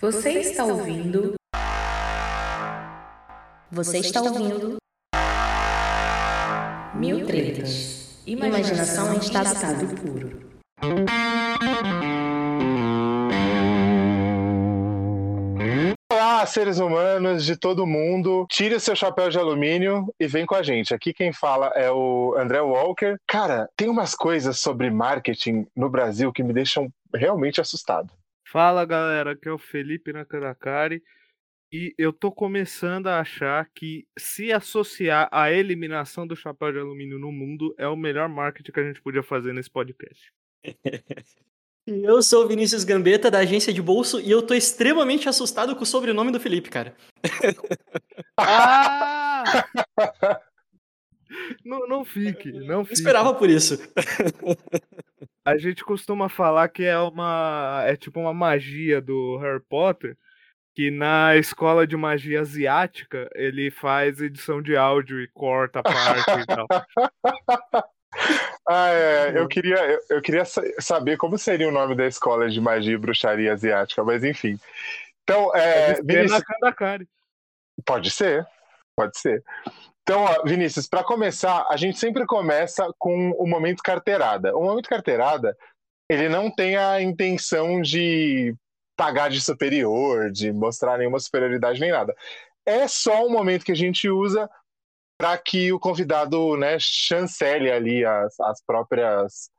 Você está ouvindo? Você está ouvindo? Mil tretas. Imaginação em estado puro. Olá, seres humanos de todo mundo. Tire o seu chapéu de alumínio e vem com a gente. Aqui quem fala é o André Walker. Cara, tem umas coisas sobre marketing no Brasil que me deixam realmente assustado. Fala galera, aqui é o Felipe Nakadakari e eu tô começando a achar que se associar a eliminação do chapéu de alumínio no mundo é o melhor marketing que a gente podia fazer nesse podcast. Eu sou o Vinícius Gambetta, da agência de bolso, e eu tô extremamente assustado com o sobrenome do Felipe, cara. ah! não, não fique, não fique. esperava por isso. A gente costuma falar que é uma. É tipo uma magia do Harry Potter. Que na escola de magia asiática ele faz edição de áudio e corta a parte e tal. Ah, é. Eu queria, eu, eu, queria saber como seria o nome da escola de magia e bruxaria asiática, mas enfim. Então, é. Vinícius... Pode ser, pode ser. Então, ó, Vinícius, para começar, a gente sempre começa com o momento carteirada. O momento carteirada, ele não tem a intenção de pagar de superior, de mostrar nenhuma superioridade nem nada. É só um momento que a gente usa para que o convidado né, chancele ali as, as próprias,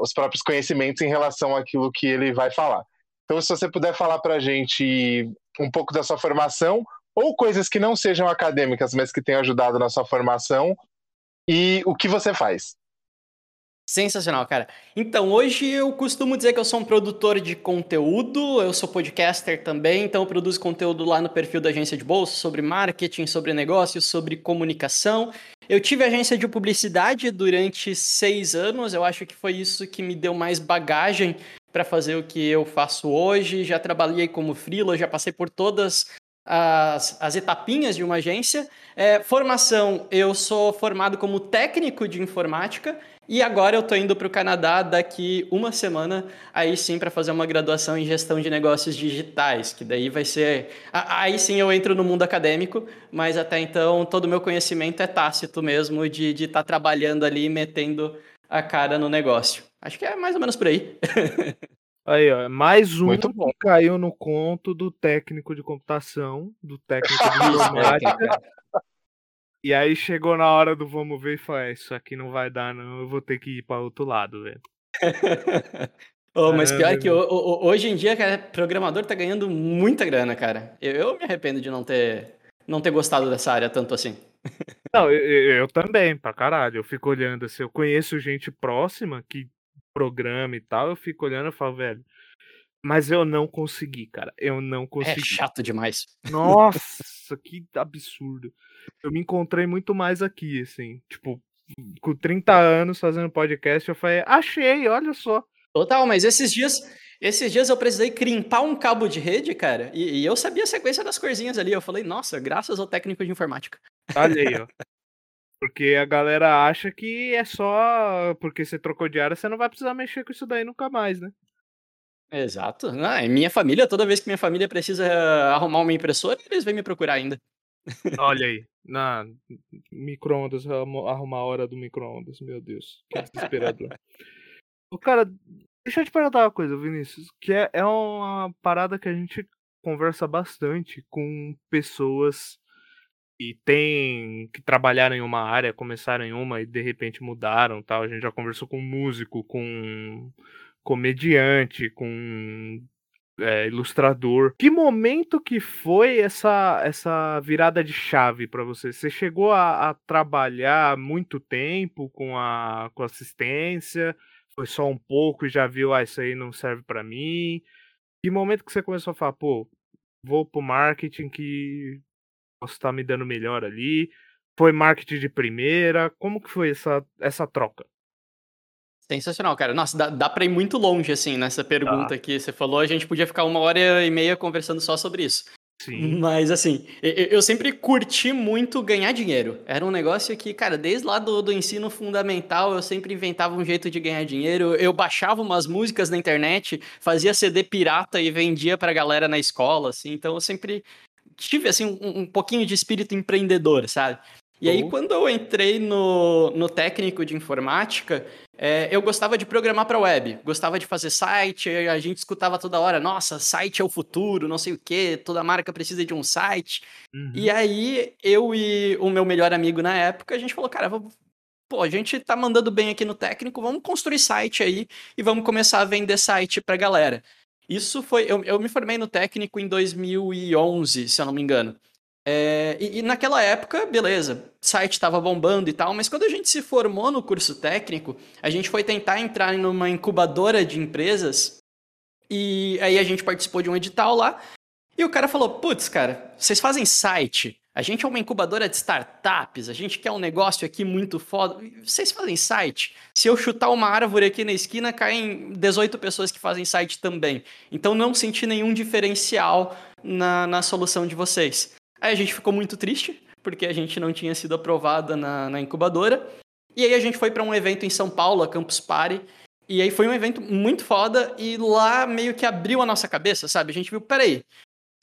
os próprios conhecimentos em relação àquilo que ele vai falar. Então, se você puder falar para a gente um pouco da sua formação, ou coisas que não sejam acadêmicas, mas que tenham ajudado na sua formação, e o que você faz. Sensacional, cara. Então, hoje eu costumo dizer que eu sou um produtor de conteúdo, eu sou podcaster também, então eu produzo conteúdo lá no perfil da agência de bolsa sobre marketing, sobre negócios, sobre comunicação. Eu tive agência de publicidade durante seis anos, eu acho que foi isso que me deu mais bagagem para fazer o que eu faço hoje. Já trabalhei como freela, já passei por todas as, as etapinhas de uma agência. É, formação, eu sou formado como técnico de informática e agora eu estou indo para o Canadá daqui uma semana, aí sim para fazer uma graduação em gestão de negócios digitais, que daí vai ser. Aí sim eu entro no mundo acadêmico, mas até então todo o meu conhecimento é tácito mesmo de estar tá trabalhando ali, metendo a cara no negócio. Acho que é mais ou menos por aí. Aí, ó, mais um Muito bom. que caiu no conto do técnico de computação, do técnico de informática. e aí chegou na hora do vamos ver e falou: é, Isso aqui não vai dar, não, eu vou ter que ir para outro lado, velho. oh, mas pior é que hoje em dia, cara, programador tá ganhando muita grana, cara. Eu, eu me arrependo de não ter, não ter gostado dessa área tanto assim. Não, eu, eu, também, pra caralho. Eu fico olhando assim, eu conheço gente próxima que programa e tal, eu fico olhando e falo, velho. Mas eu não consegui, cara. Eu não é consegui. É chato demais. Nossa, que absurdo. Eu me encontrei muito mais aqui, assim. Tipo, com 30 anos fazendo podcast, eu falei, achei, olha só. Total, mas esses dias, esses dias eu precisei crimpar um cabo de rede, cara, e, e eu sabia a sequência das corzinhas ali. Eu falei, nossa, graças ao técnico de informática. Olha aí, ó. Porque a galera acha que é só porque você trocou de área, você não vai precisar mexer com isso daí nunca mais, né? Exato. Ah, minha família, toda vez que minha família precisa arrumar uma impressora, eles vêm me procurar ainda. Olha aí, na micro-ondas, arrumar a hora do micro-ondas, meu Deus, que desesperador. o cara, deixa eu te perguntar uma coisa, Vinícius, que é, é uma parada que a gente conversa bastante com pessoas e tem que trabalharam em uma área, começaram em uma e de repente mudaram, tal. A gente já conversou com músico, com comediante, com é, ilustrador. Que momento que foi essa essa virada de chave para você? Você chegou a, a, trabalhar muito tempo com a com assistência? Foi só um pouco e já viu, ah, isso aí não serve para mim? Que momento que você começou a falar, pô, vou pro marketing que posso estar me dando melhor ali? Foi marketing de primeira? Como que foi essa, essa troca? Sensacional, cara. Nossa, dá, dá pra ir muito longe, assim, nessa pergunta ah. que você falou. A gente podia ficar uma hora e meia conversando só sobre isso. Sim. Mas assim, eu, eu sempre curti muito ganhar dinheiro. Era um negócio que, cara, desde lá do, do ensino fundamental, eu sempre inventava um jeito de ganhar dinheiro. Eu baixava umas músicas na internet, fazia CD pirata e vendia pra galera na escola, assim. Então eu sempre tive, assim, um, um pouquinho de espírito empreendedor, sabe? E aí, Uhum. quando eu entrei no, no técnico de informática, é, eu gostava de programar para web, gostava de fazer site, a gente escutava toda hora, nossa, site é o futuro, não sei o quê, toda marca precisa de um site. Uhum. E aí, eu e o meu melhor amigo na época, a gente falou, cara, vamos, pô, a gente tá mandando bem aqui no técnico, vamos construir site aí e vamos começar a vender site pra galera. Isso foi, eu, eu me formei no técnico em 2011, se eu não me engano. É, e, e naquela época, beleza, site estava bombando e tal, mas quando a gente se formou no curso técnico, a gente foi tentar entrar numa incubadora de empresas e aí a gente participou de um edital lá e o cara falou: Putz, cara, vocês fazem site, a gente é uma incubadora de startups, a gente quer um negócio aqui muito foda, vocês fazem site? Se eu chutar uma árvore aqui na esquina, caem 18 pessoas que fazem site também. Então não senti nenhum diferencial na, na solução de vocês. Aí a gente ficou muito triste, porque a gente não tinha sido aprovada na, na incubadora. E aí a gente foi para um evento em São Paulo, a Campus Party. E aí foi um evento muito foda e lá meio que abriu a nossa cabeça, sabe? A gente viu, peraí,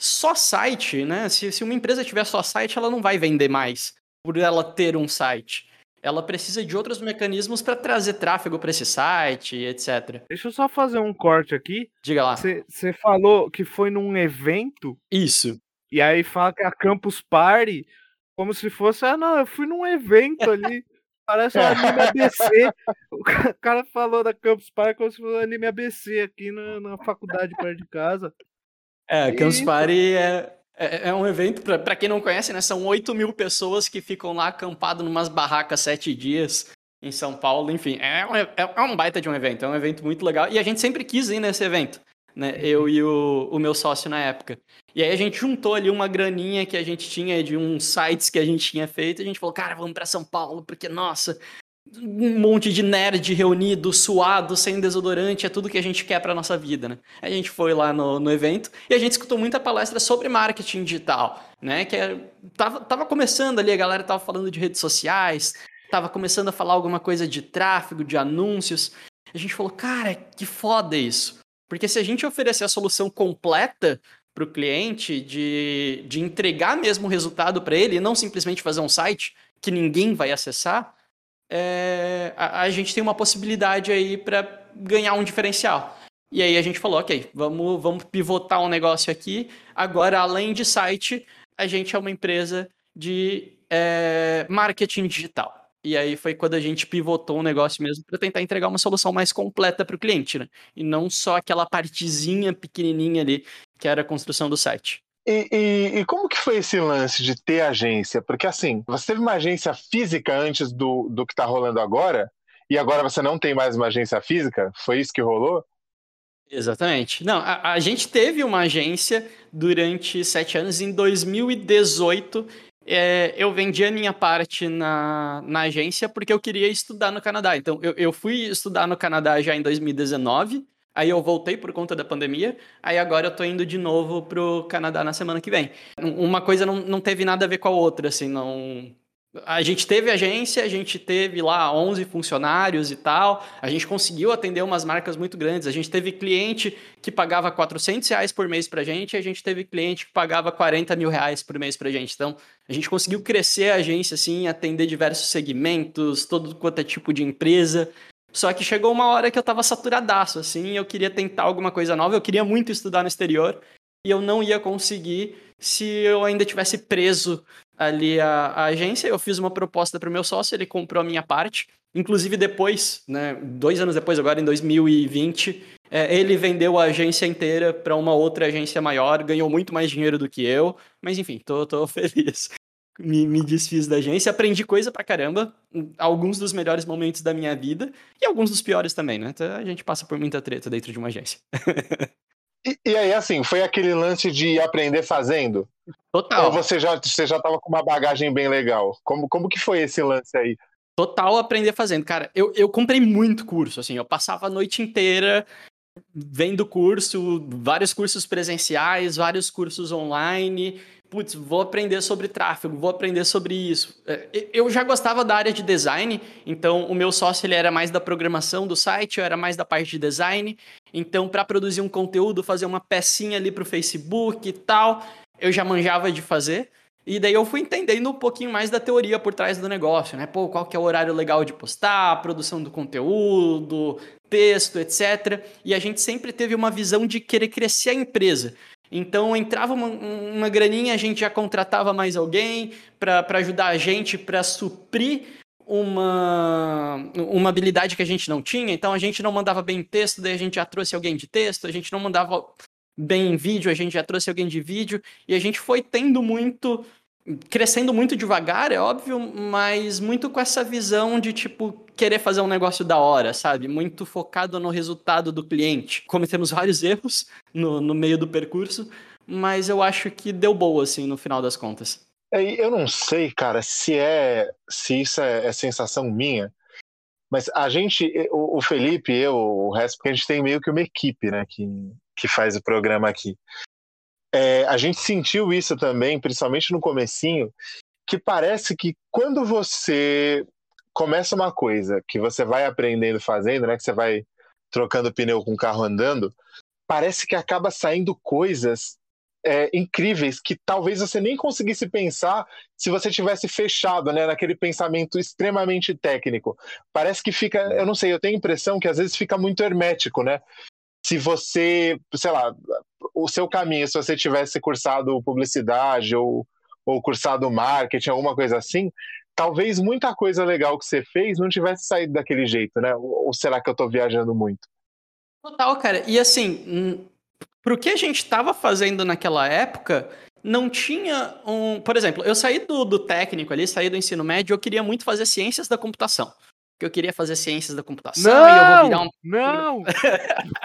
só site, né? Se, se uma empresa tiver só site, ela não vai vender mais por ela ter um site. Ela precisa de outros mecanismos para trazer tráfego para esse site, etc. Deixa eu só fazer um corte aqui. Diga lá. Você falou que foi num evento Isso. e aí fala que é a Campus Party como se fosse, ah não, eu fui num evento ali. Parece um anime ABC. O ca- cara falou da Campus Party como se fosse um anime ABC aqui na, na faculdade perto de casa. É, Campus Isso. Party é, é, é um evento, pra, pra quem não conhece, né? São 8 mil pessoas que ficam lá acampado numas barracas sete dias em São Paulo. Enfim, é um, é, é um baita de um evento, é um evento muito legal. E a gente sempre quis ir nesse evento, né? Eu e o, o meu sócio na época. E aí a gente juntou ali uma graninha que a gente tinha de uns sites que a gente tinha feito. E a gente falou, cara, vamos pra São Paulo, porque, nossa, um monte de nerd reunido, suado, sem desodorante, é tudo que a gente quer pra nossa vida, né? A gente foi lá no, no evento e a gente escutou muita palestra sobre marketing digital, né? Que é, tava, tava começando ali, a galera tava falando de redes sociais, tava começando a falar alguma coisa de tráfego, de anúncios. A gente falou, cara, que foda isso. Porque se a gente oferecer a solução completa para o cliente de, de entregar mesmo o resultado para ele e não simplesmente fazer um site que ninguém vai acessar, é, a, a gente tem uma possibilidade aí para ganhar um diferencial. E aí a gente falou, ok, vamos, vamos pivotar um negócio aqui. Agora, além de site, a gente é uma empresa de é, marketing digital. E aí foi quando a gente pivotou o negócio mesmo para tentar entregar uma solução mais completa para o cliente, né? E não só aquela partezinha pequenininha ali que era a construção do site. E, e- e como que foi esse lance de ter agência? Porque assim, você teve uma agência física antes do, do que tá rolando agora, e agora você não tem mais uma agência física? Foi isso que rolou? Exatamente. Não, a, a gente teve uma agência durante sete anos. Em 2018, é, eu vendi a minha parte na, na agência porque eu queria estudar no Canadá. Então, eu, eu fui estudar no Canadá já em 2019. Aí eu voltei por conta da pandemia. Aí agora eu tô indo de novo pro Canadá na semana que vem. Um- Uma coisa não, não teve nada a ver com a outra, assim, não. A gente teve agência, a gente teve lá 11 funcionários e tal. A gente conseguiu atender umas marcas muito grandes. A gente teve cliente que pagava 400 reais por mês pra gente, e a gente teve cliente que pagava 40 mil reais por mês pra gente. Então, a gente conseguiu crescer a agência, assim, atender diversos segmentos, todo quanto é tipo de empresa. Só que chegou uma hora que eu tava saturadaço, assim, eu queria tentar alguma coisa nova, eu queria muito estudar no exterior, e eu não ia conseguir se eu ainda tivesse preso ali a, a agência. Eu fiz uma proposta para o meu sócio, ele comprou a minha parte. Inclusive depois, né, dois anos depois, agora em 2020, é, ele vendeu a agência inteira para uma outra agência maior, ganhou muito mais dinheiro do que eu, mas enfim, tô, tô feliz. Me, me desfiz da agência, aprendi coisa pra caramba, alguns dos melhores momentos da minha vida e alguns dos piores também, né? Então, a gente passa por muita treta dentro de uma agência. E, e aí, assim, foi aquele lance de aprender fazendo? Total. Ou você já, você já tava com uma bagagem bem legal? Como, como que foi esse lance aí? Total aprender fazendo. Cara, eu, eu comprei muito curso, assim, eu passava a noite inteira vendo curso, vários cursos presenciais, vários cursos online. Putz, vou aprender sobre tráfego, vou aprender sobre isso. É, eu já gostava da área de design, então o meu sócio ele era mais da programação do site, eu era mais da parte de design. Então, para produzir um conteúdo, fazer uma pecinha ali para o Facebook e tal, eu já manjava de fazer. E daí eu fui entendendo um pouquinho mais da teoria por trás do negócio, né? Pô, qual que é o horário legal de postar, produção do conteúdo, texto, etc. E a gente sempre teve uma visão de querer crescer a empresa. Então entrava uma, uma graninha, a gente já contratava mais alguém para ajudar a gente para suprir uma, uma habilidade que a gente não tinha. Então a gente não mandava bem texto, daí a gente já trouxe alguém de texto, a gente não mandava bem em vídeo, a gente já trouxe alguém de vídeo, e a gente foi tendo muito. crescendo muito devagar, é óbvio, mas muito com essa visão de, tipo, querer fazer um negócio da hora, sabe? Muito focado no resultado do cliente. Cometemos vários erros no, no meio do percurso, mas eu acho que deu boa, assim, no final das contas. É, eu não sei, cara, se é se isso é, é sensação minha, mas a gente, o, o Felipe, eu, o resto, porque a gente tem meio que uma equipe, né, que, que faz o programa aqui. É, a gente sentiu isso também, principalmente no comecinho, que parece que quando você começa uma coisa que você vai aprendendo fazendo, né, que você vai trocando pneu com o carro andando, parece que acaba saindo coisas é, incríveis que talvez você nem conseguisse pensar se você tivesse fechado, né, naquele pensamento extremamente técnico. Parece que fica, eu não sei, eu tenho a impressão que às vezes fica muito hermético, né? se você, sei lá, o seu caminho, se você tivesse cursado publicidade ou, ou cursado marketing, alguma coisa assim, talvez muita coisa legal que você fez não tivesse saído daquele jeito, né? Ou será que eu estou viajando muito? Total, cara. E assim, hum, pro que a gente estava fazendo naquela época, não tinha um. Por exemplo, eu saí do, do técnico ali, saí do ensino médio, eu queria muito fazer ciências da computação que eu queria fazer ciências da computação não, e eu vou virar um. Não!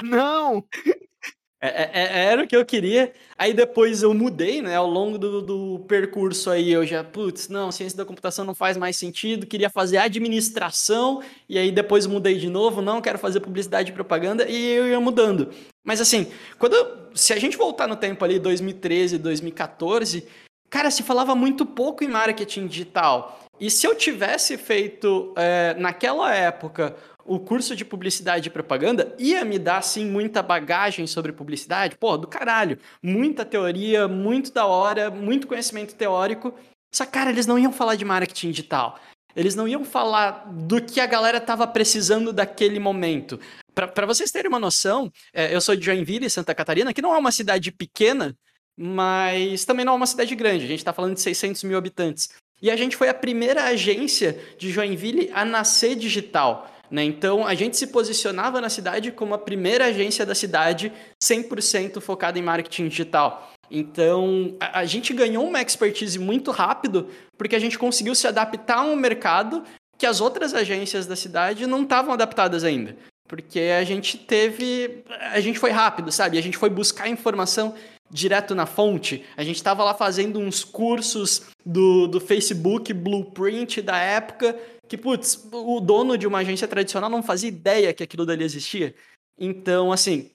não! É, é, é, era o que eu queria. Aí depois eu mudei, né? Ao longo do, do percurso aí eu já, putz, não, ciência da computação não faz mais sentido, queria fazer administração, e aí depois mudei de novo, não, quero fazer publicidade e propaganda, e eu ia mudando. Mas assim, quando. Se a gente voltar no tempo ali, 2013, 2014, cara, se falava muito pouco em marketing digital. E se eu tivesse feito é, naquela época o curso de publicidade e propaganda, ia me dar sim muita bagagem sobre publicidade, pô, do caralho, muita teoria, muito da hora, muito conhecimento teórico. Só cara, eles não iam falar de marketing digital. Eles não iam falar do que a galera estava precisando daquele momento. Para vocês terem uma noção, é, eu sou de Joinville, Santa Catarina, que não é uma cidade pequena, mas também não é uma cidade grande. A gente está falando de 600 mil habitantes. E a gente foi a primeira agência de Joinville a nascer digital. Né? Então, a gente se posicionava na cidade como a primeira agência da cidade 100% focada em marketing digital. Então, a, a, gente ganhou uma expertise muito rápido, porque a gente conseguiu se adaptar a um mercado que as outras agências da cidade não estavam adaptadas ainda. Porque a gente teve. A gente foi rápido, sabe? A gente foi buscar informação direto na fonte. A gente estava lá fazendo uns cursos do, do Facebook Blueprint da época, que, putz, o dono de uma agência tradicional não fazia ideia que aquilo dali existia. Então, assim,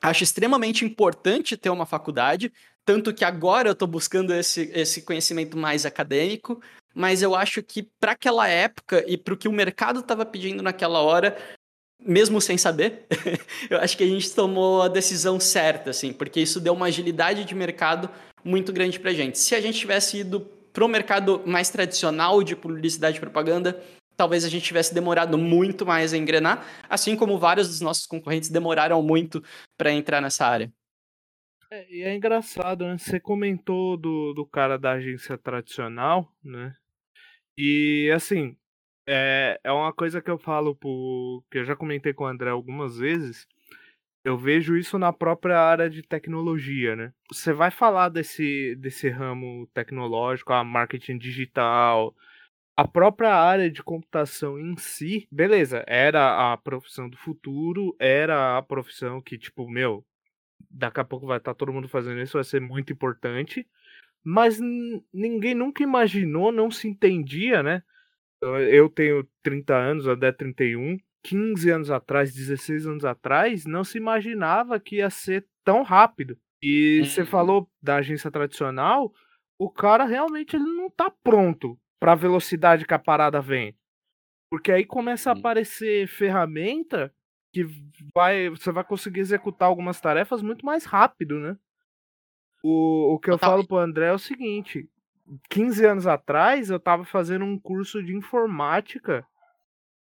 acho extremamente importante ter uma faculdade, tanto que agora eu estou buscando esse, esse conhecimento mais acadêmico, mas eu acho que para aquela época e para o que o mercado estava pedindo naquela hora, mesmo sem saber, eu acho que a gente tomou a decisão certa, assim, porque isso deu uma agilidade de mercado muito grande para a gente. Se a gente tivesse ido para o mercado mais tradicional de publicidade e propaganda, talvez a gente tivesse demorado muito mais a engrenar, assim como vários dos nossos concorrentes demoraram muito para entrar nessa área. É, e é engraçado, né? Você comentou do, do cara da agência tradicional, né? E assim, é, é uma coisa que eu falo, por, que eu já comentei com o André algumas vezes. Eu vejo isso na própria área de tecnologia, né? Você vai falar desse, desse ramo tecnológico, a marketing digital, a própria área de computação em si, beleza, era a profissão do futuro, era a profissão que, tipo, meu, daqui a pouco vai estar tá todo mundo fazendo isso, vai ser muito importante, mas ninguém nunca imaginou, não se entendia, né? Eu tenho 30 anos, a André 31. 15 anos atrás, 16 anos atrás, não se imaginava que ia ser tão rápido. E você Uhum. falou da agência tradicional, o cara realmente ele não tá pronto para a velocidade que a parada vem. Porque aí começa a aparecer ferramenta que vai, você vai conseguir executar algumas tarefas muito mais rápido, né? O, o que eu Total. falo pro André é o seguinte: 15 anos atrás eu tava fazendo um curso de informática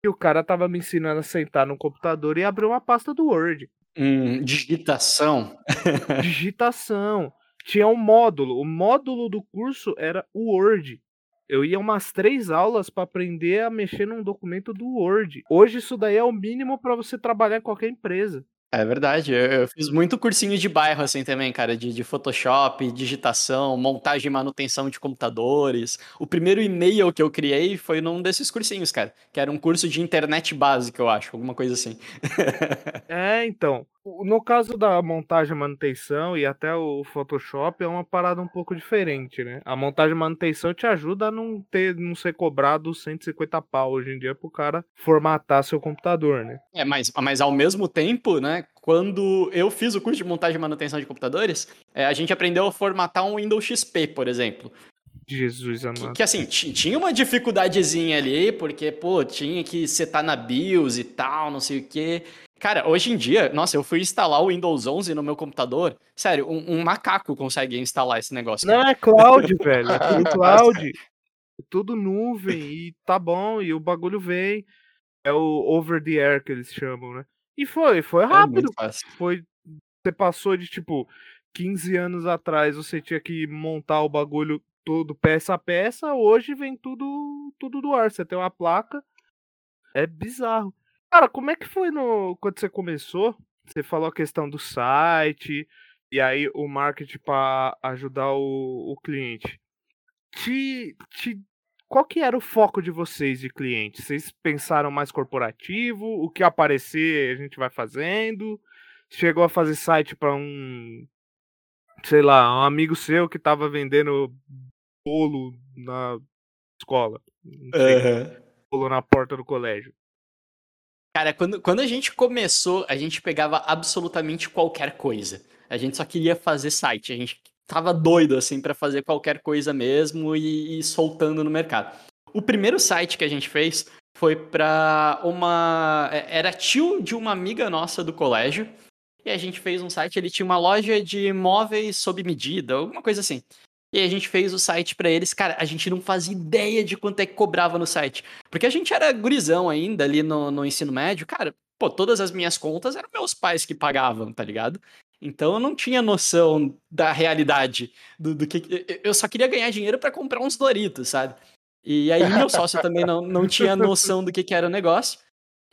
e o cara tava me ensinando a sentar no computador e abrir uma pasta do Word. Hum, digitação. Digitação. Tinha um módulo. O módulo do curso era o Word. Eu ia umas três aulas para aprender a mexer num documento do Word. Hoje isso daí é o mínimo para você trabalhar em qualquer empresa. É verdade, eu, eu fiz muito cursinho de bairro assim também, cara, de, de Photoshop, digitação, montagem e manutenção de computadores. O primeiro e-mail que eu criei foi num desses cursinhos, cara, que era um curso de internet básica, eu acho, alguma coisa assim. É, então. No caso da montagem e manutenção e até o Photoshop é uma parada um pouco diferente, né? A montagem e manutenção te ajuda a não ter, não ser cobrado 150 pau hoje em dia pro cara formatar seu computador, né? É, mas, mas ao mesmo tempo, né, quando eu fiz o curso de montagem e manutenção de computadores, é, a gente aprendeu a formatar um Windows XP, por exemplo. Jesus Que, amado. que, assim, ti- tinha uma dificuldadezinha ali, porque, pô, tinha que setar na BIOS e tal, não sei o quê. Cara, hoje em dia, nossa, eu fui instalar o Windows 11 no meu computador. Sério, um, um macaco consegue instalar esse negócio. cara. Não, é cloud, velho. É tudo cloud. É tudo nuvem e tá bom. E o bagulho vem. É o over the air que eles chamam, né? E foi, foi É rápido. fácil. Foi. Você passou de tipo 15 anos atrás, você tinha que montar o bagulho todo peça a peça. Hoje vem tudo, tudo do ar. Você tem uma placa. É bizarro. Cara, como é que foi no quando você começou? Você falou a questão do site e aí o marketing para ajudar o, o cliente. Te, te, qual que era o foco de vocês de cliente? Vocês pensaram mais corporativo? O que aparecer a gente vai fazendo? Chegou a fazer site para um, sei lá, um amigo seu que tava vendendo bolo na escola, Aham. bolo na porta do colégio. Cara, quando, quando a gente começou, a gente pegava absolutamente qualquer coisa. A gente só queria fazer site. A gente tava doido, assim, pra fazer qualquer coisa mesmo e, e soltando no mercado. O primeiro site que a gente fez foi pra uma. é- Era tio de uma amiga nossa do colégio. E a gente fez um site, ele tinha uma loja de móveis sob medida, alguma coisa assim. E a gente fez o site pra eles. Cara, a gente não fazia ideia de quanto é que cobrava no site. Porque a gente era gurizão ainda ali no, no ensino médio. Cara, pô, todas as minhas contas eram meus pais que pagavam, tá ligado? Então eu não tinha noção da realidade. Do, do que eu- só queria ganhar dinheiro pra comprar uns Doritos, sabe? E aí meu sócio também não, não tinha noção do que, que era o negócio.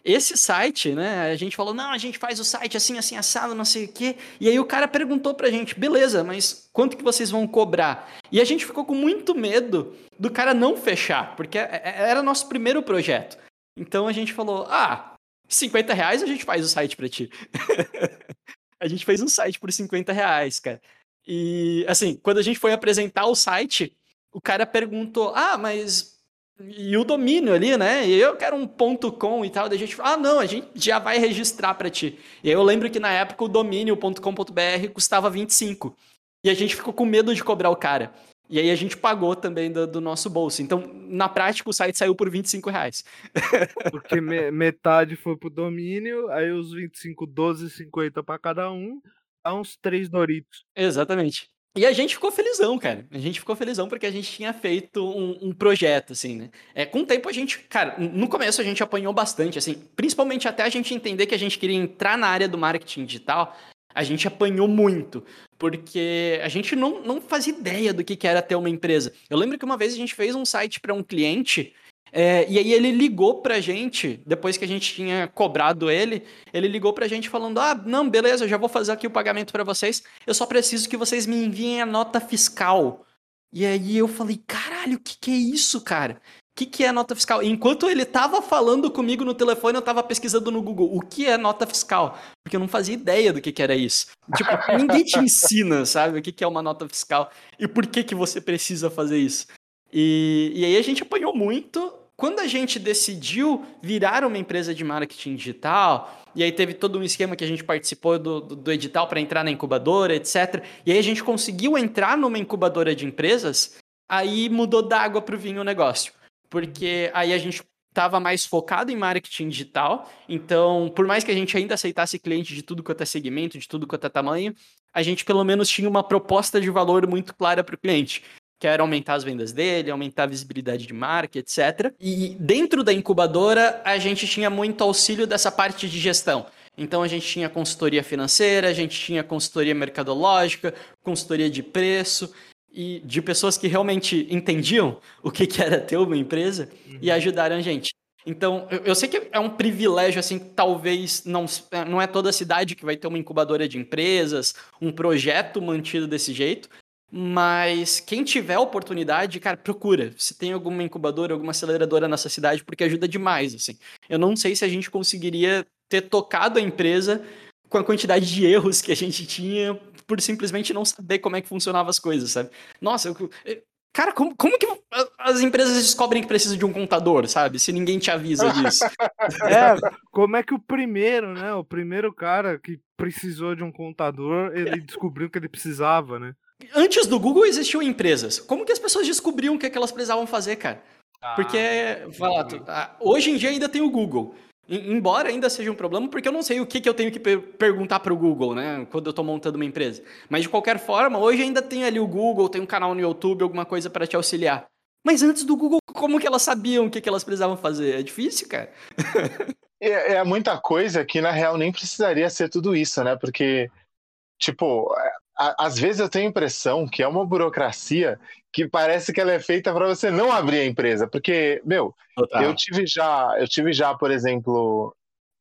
Esse site, né, a gente falou, não, a gente faz o site assim, assim, assado, não sei o quê. E aí o cara perguntou pra gente, beleza, mas quanto que vocês vão cobrar? E a gente ficou com muito medo do cara não fechar, porque é- é- era nosso primeiro projeto. Então a gente falou, ah, 50 reais a gente faz o site pra ti. a gente fez um site por 50 reais, cara. E, assim, quando a gente foi apresentar o site, o cara perguntou, ah, mas e o domínio ali, né? E eu quero um ponto .com e tal. Daí a gente ah, não, a gente já vai registrar pra ti. E aí eu lembro que na época o domínio .com.br custava 25. E a gente ficou com medo de cobrar o cara. E aí a gente pagou também do, do nosso bolso. Então, na prática, o site saiu por 25 reais. Porque me- metade foi pro domínio, aí os 25, 12,50 pra cada um, dá uns 3 Doritos. Exatamente. E a gente ficou felizão, cara. A gente ficou felizão porque a gente tinha feito um, um projeto, assim, né? É, com o tempo a gente, cara, no começo a gente apanhou bastante, assim, principalmente até a gente entender que a gente queria entrar na área do marketing digital, a gente apanhou muito, porque a gente não, não fazia ideia do que, que era ter uma empresa. Eu lembro que uma vez a gente fez um site para um cliente, é, e aí ele ligou pra gente, depois que a gente tinha cobrado ele, ele ligou pra gente falando: Ah, não, beleza, eu já vou fazer aqui o pagamento para vocês, eu só preciso que vocês me enviem a nota fiscal. E aí eu falei: Caralho, o que, que é isso, cara? O que, que é nota fiscal? Enquanto ele tava falando comigo no telefone, eu tava pesquisando no Google o que é nota fiscal, porque eu não fazia ideia do que, que era isso. Tipo, ninguém te ensina, sabe, o que, que é uma nota fiscal e por que, que você precisa fazer isso. E, e aí a gente apanhou muito, quando a gente decidiu virar uma empresa de marketing digital, e aí teve todo um esquema que a gente participou do, do, do edital para entrar na incubadora, etc. E aí a gente conseguiu entrar numa incubadora de empresas, aí mudou da água para o vinho o negócio. Porque aí a gente estava mais focado em marketing digital. Então, por mais que a gente ainda aceitasse cliente de tudo quanto é segmento, de tudo quanto é tamanho, a gente pelo menos tinha uma proposta de valor muito clara para o cliente que era aumentar as vendas dele, aumentar a visibilidade de marca, etc. E dentro da incubadora, a gente tinha muito auxílio dessa parte de gestão. Então a gente tinha consultoria financeira, a gente tinha consultoria mercadológica, consultoria de preço e de pessoas que realmente entendiam o que, que era ter uma empresa uhum. e ajudaram a gente. Então, eu, eu, sei que é um privilégio, assim, talvez não, não é toda cidade que vai ter uma incubadora de empresas, um projeto mantido desse jeito, mas quem tiver oportunidade, cara, procura. Se tem alguma incubadora, alguma aceleradora nessa cidade, porque ajuda demais, assim. Eu não sei se a gente conseguiria ter tocado a empresa com a quantidade de erros que a gente tinha por simplesmente não saber como é que funcionavam as coisas, sabe? Nossa, eu, Cara, como, como que as empresas descobrem que precisa de um contador, sabe? Se ninguém te avisa disso. É, como é que o primeiro, né? O primeiro cara que precisou de um contador, ele descobriu que ele precisava, né? Antes do Google existiam empresas. Como que as pessoas descobriam o que, é que elas precisavam fazer, cara? Ah, porque, ah, hoje em dia ainda tem o Google. Embora ainda seja um problema, porque eu não sei o que, que eu tenho que per perguntar para o Google, né? Quando eu estou montando uma empresa. Mas de qualquer forma, hoje ainda tem ali o Google, tem um canal no YouTube, alguma coisa para te auxiliar. Mas antes do Google, como que elas sabiam o que, que elas precisavam fazer? É difícil, cara. é, é muita coisa que, na real, nem precisaria ser tudo isso, né? Porque, tipo, às vezes eu tenho a impressão que é uma burocracia que parece que ela é feita para você não abrir a empresa, porque, meu, Total. eu tive já, eu tive já, por exemplo,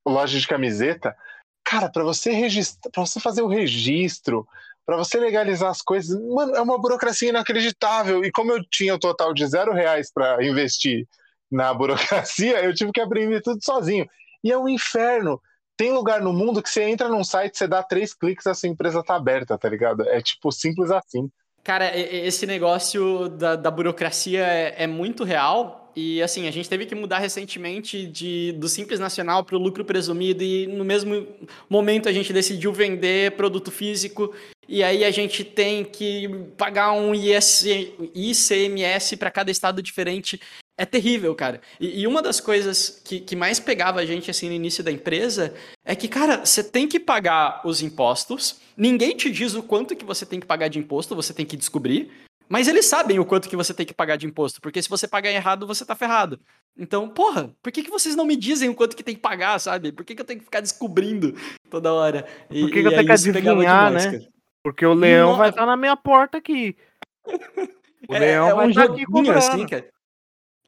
loja de camiseta, cara, para você registrar, para você fazer o registro, para você legalizar as coisas, mano, é uma burocracia inacreditável. E como eu tinha o um total de zero reais para investir na burocracia, eu tive que aprender tudo sozinho. E é um inferno tem lugar no mundo que você entra num site, você dá três cliques, essa empresa tá aberta, tá ligado? É tipo simples assim. Cara, esse negócio da, da burocracia é, é, muito real. E assim, a gente teve que mudar recentemente de, do Simples Nacional para o lucro presumido, e no mesmo momento a gente decidiu vender produto físico, e aí a gente tem que pagar um IS, ICMS para cada estado diferente. É terrível, cara. E, e, uma das coisas que, que mais pegava a gente assim no início da empresa é que, cara, você tem que pagar os impostos. Ninguém te diz o quanto que você tem que pagar de imposto, você tem que descobrir. Mas eles sabem o quanto que você tem que pagar de imposto, porque se você pagar errado, você tá ferrado. Então, porra, por que, que vocês não me dizem o quanto que tem que pagar, sabe? Por que, que eu tenho que ficar descobrindo toda hora? E, por que, que eu tenho que adivinhar, demais, né? Cara. Porque o leão não... vai estar tá na minha porta aqui. O é, leão é vai um estar tá aqui cobrando. Assim, cara.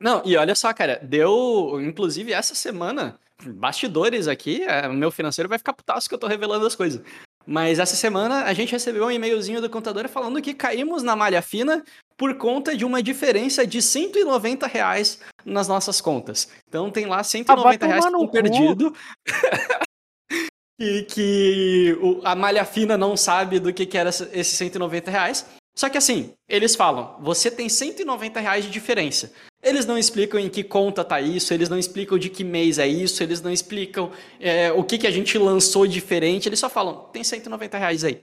Não, e olha só, cara, deu. Inclusive, essa semana, bastidores aqui, é, o meu financeiro vai ficar putaço que eu tô revelando as coisas. Mas essa semana a gente recebeu um e-mailzinho do contador falando que caímos na malha fina por conta de uma diferença de 190 reais nas nossas contas. Então tem lá 190 ah, reais que estão perdido. e que o, a malha fina não sabe do que, que era esses 190 reais. Só que assim, eles falam, você tem 190 reais de diferença. Eles não explicam em que conta tá isso, eles não explicam de que mês é isso, eles não explicam é, o que, que a gente lançou diferente, eles só falam, tem 190 reais aí.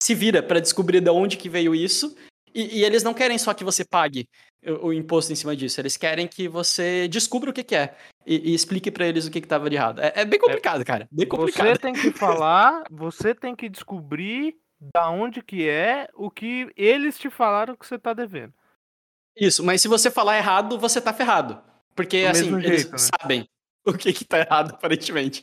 Se vira para descobrir de onde que veio isso, e, e, eles não querem só que você pague o, o, imposto em cima disso, eles querem que você descubra o que, que é e, e explique para eles o que estava de errado. É, é bem complicado, é, cara, bem complicado. Você tem que falar, você tem que descobrir da onde que é o que eles te falaram que você tá devendo. Isso, mas se você falar errado, você tá ferrado. Porque, Do assim, eles jeito, né? sabem o que que tá errado, aparentemente.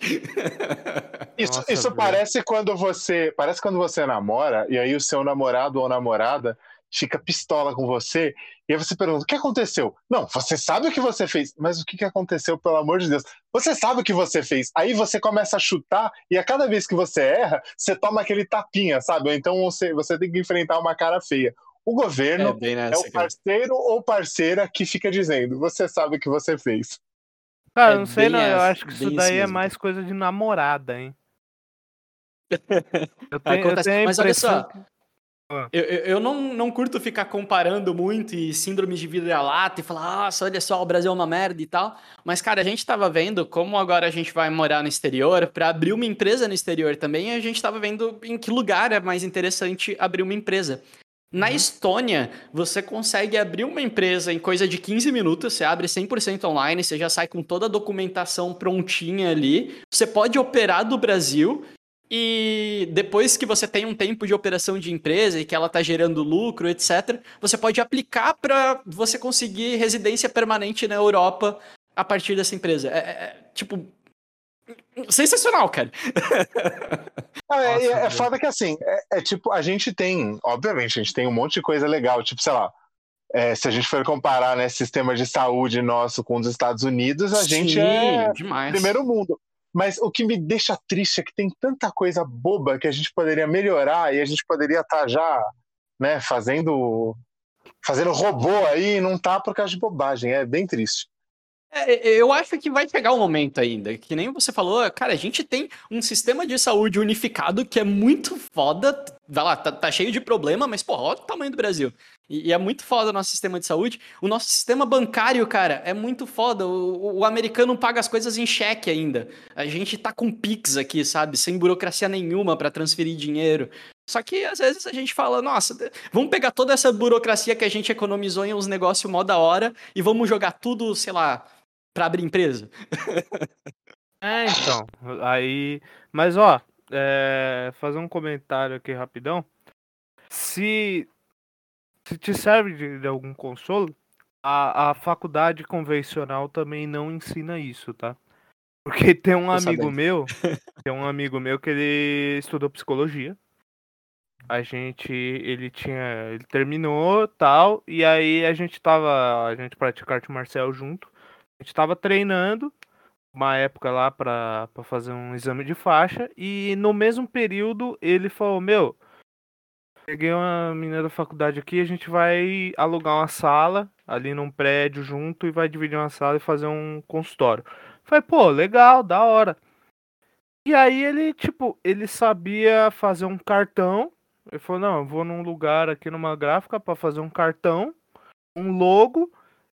Isso, Nossa, isso parece quando você. Parece quando você namora, e aí o seu namorado ou namorada fica pistola com você, e aí você pergunta: o que aconteceu? Não, você sabe o que você fez, mas o que, que aconteceu, pelo amor de Deus? Você sabe o que você fez. Aí você começa a chutar, e a cada vez que você erra, você toma aquele tapinha, sabe? Ou então você, você tem que enfrentar uma cara feia. O governo é, é o parceiro ou parceira que fica dizendo: você sabe o que você fez. Cara, é não sei não, eu acho que isso daí é mais coisa de namorada, hein? Eu tenho, eu tenho Mas olha só, Ah. Eu, eu, eu, não, não curto ficar comparando muito e síndrome de vira-lata e falar, nossa, olha só, o Brasil é uma merda e tal. Mas, cara, a gente tava vendo como agora a gente vai morar no exterior, para abrir uma empresa no exterior também, a gente tava vendo em que lugar é mais interessante abrir uma empresa. Na uhum. Estônia, você consegue abrir uma empresa em coisa de 15 minutos, você abre 100% online, você já sai com toda a documentação prontinha ali. Você pode operar do Brasil e depois que você tem um tempo de operação de empresa e que ela está gerando lucro, etc., você pode aplicar para você conseguir residência permanente na Europa a partir dessa empresa. É, é, é tipo. Sensacional, cara. Não, é, Nossa, é, foda que assim, é, é, tipo, a gente tem, obviamente, a gente tem um monte de coisa legal, tipo, sei lá, é, se a gente for comparar né, sistema de saúde nosso com os Estados Unidos, a Sim, gente é demais. primeiro mundo. Mas o que me deixa triste é que tem tanta coisa boba que a gente poderia melhorar e a gente poderia estar tá já né, fazendo fazendo robô aí e não tá por causa de bobagem. É bem triste. É, eu acho que vai chegar um momento ainda, que nem você falou, cara, a gente tem um sistema de saúde unificado que é muito foda, vai lá, tá, tá cheio de problema, mas, porra, olha o tamanho do Brasil. E, e, é muito foda o nosso sistema de saúde. O nosso sistema bancário, cara, é muito foda. O, o, americano paga as coisas em cheque ainda. A gente tá com Pix aqui, sabe? Sem burocracia nenhuma para transferir dinheiro. Só que às vezes a gente fala, nossa, vamos pegar toda essa burocracia que a gente economizou em uns negócios mó da hora e vamos jogar tudo, sei lá, para abrir empresa. é, então. Aí. Mas ó, é... fazer um comentário aqui rapidão. Se se te serve de, de algum consolo, a, a faculdade convencional também não ensina isso, tá? Porque tem um Tô amigo sabendo. meu, tem um amigo meu que ele estudou psicologia. A gente, ele tinha, ele terminou, tal, e aí a gente tava, a gente pratica arte marcial junto. A gente tava treinando uma época lá para fazer um exame de faixa e no mesmo período ele falou: "Meu, Peguei uma menina da faculdade aqui, a gente vai alugar uma sala ali num prédio junto e vai dividir uma sala e fazer um consultório. Falei, pô, legal, da hora. E aí ele, tipo, ele sabia fazer um cartão. Ele falou, não, eu vou num lugar aqui numa gráfica para fazer um cartão, um logo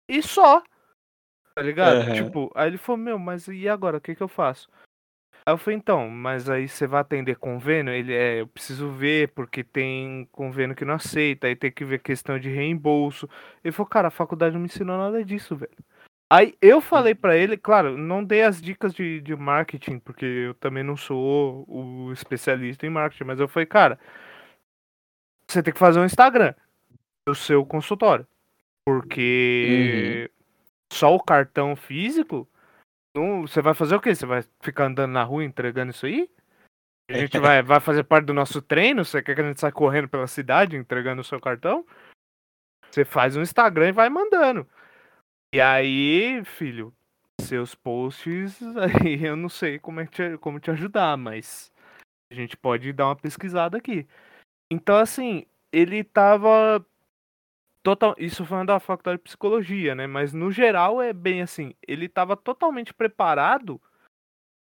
e só. Tá ligado? Uhum. Tipo, aí ele falou, meu, mas e agora? O que que eu faço? Aí eu falei, então, mas aí você vai atender convênio? Ele é, eu preciso ver, porque tem convênio que não aceita, aí tem que ver questão de reembolso. Ele falou, cara, a faculdade não me ensinou nada disso, velho. Aí eu falei para ele, claro, não dei as dicas de, de marketing, porque eu também não sou o especialista em marketing, mas eu falei, cara, você tem que fazer um Instagram do seu consultório. Porque uhum. Só o cartão físico não, você vai fazer o quê? Você vai ficar andando na rua entregando isso aí? A gente vai, vai fazer parte do nosso treino? Você quer que a gente saia correndo pela cidade entregando o seu cartão? Você faz um Instagram e vai mandando. E aí, filho, seus posts, aí eu não sei como, é te, como te ajudar, mas a gente pode dar uma pesquisada aqui. Então, assim, ele tava total, isso falando da faculdade de psicologia, né? Mas no geral é bem assim, ele estava totalmente preparado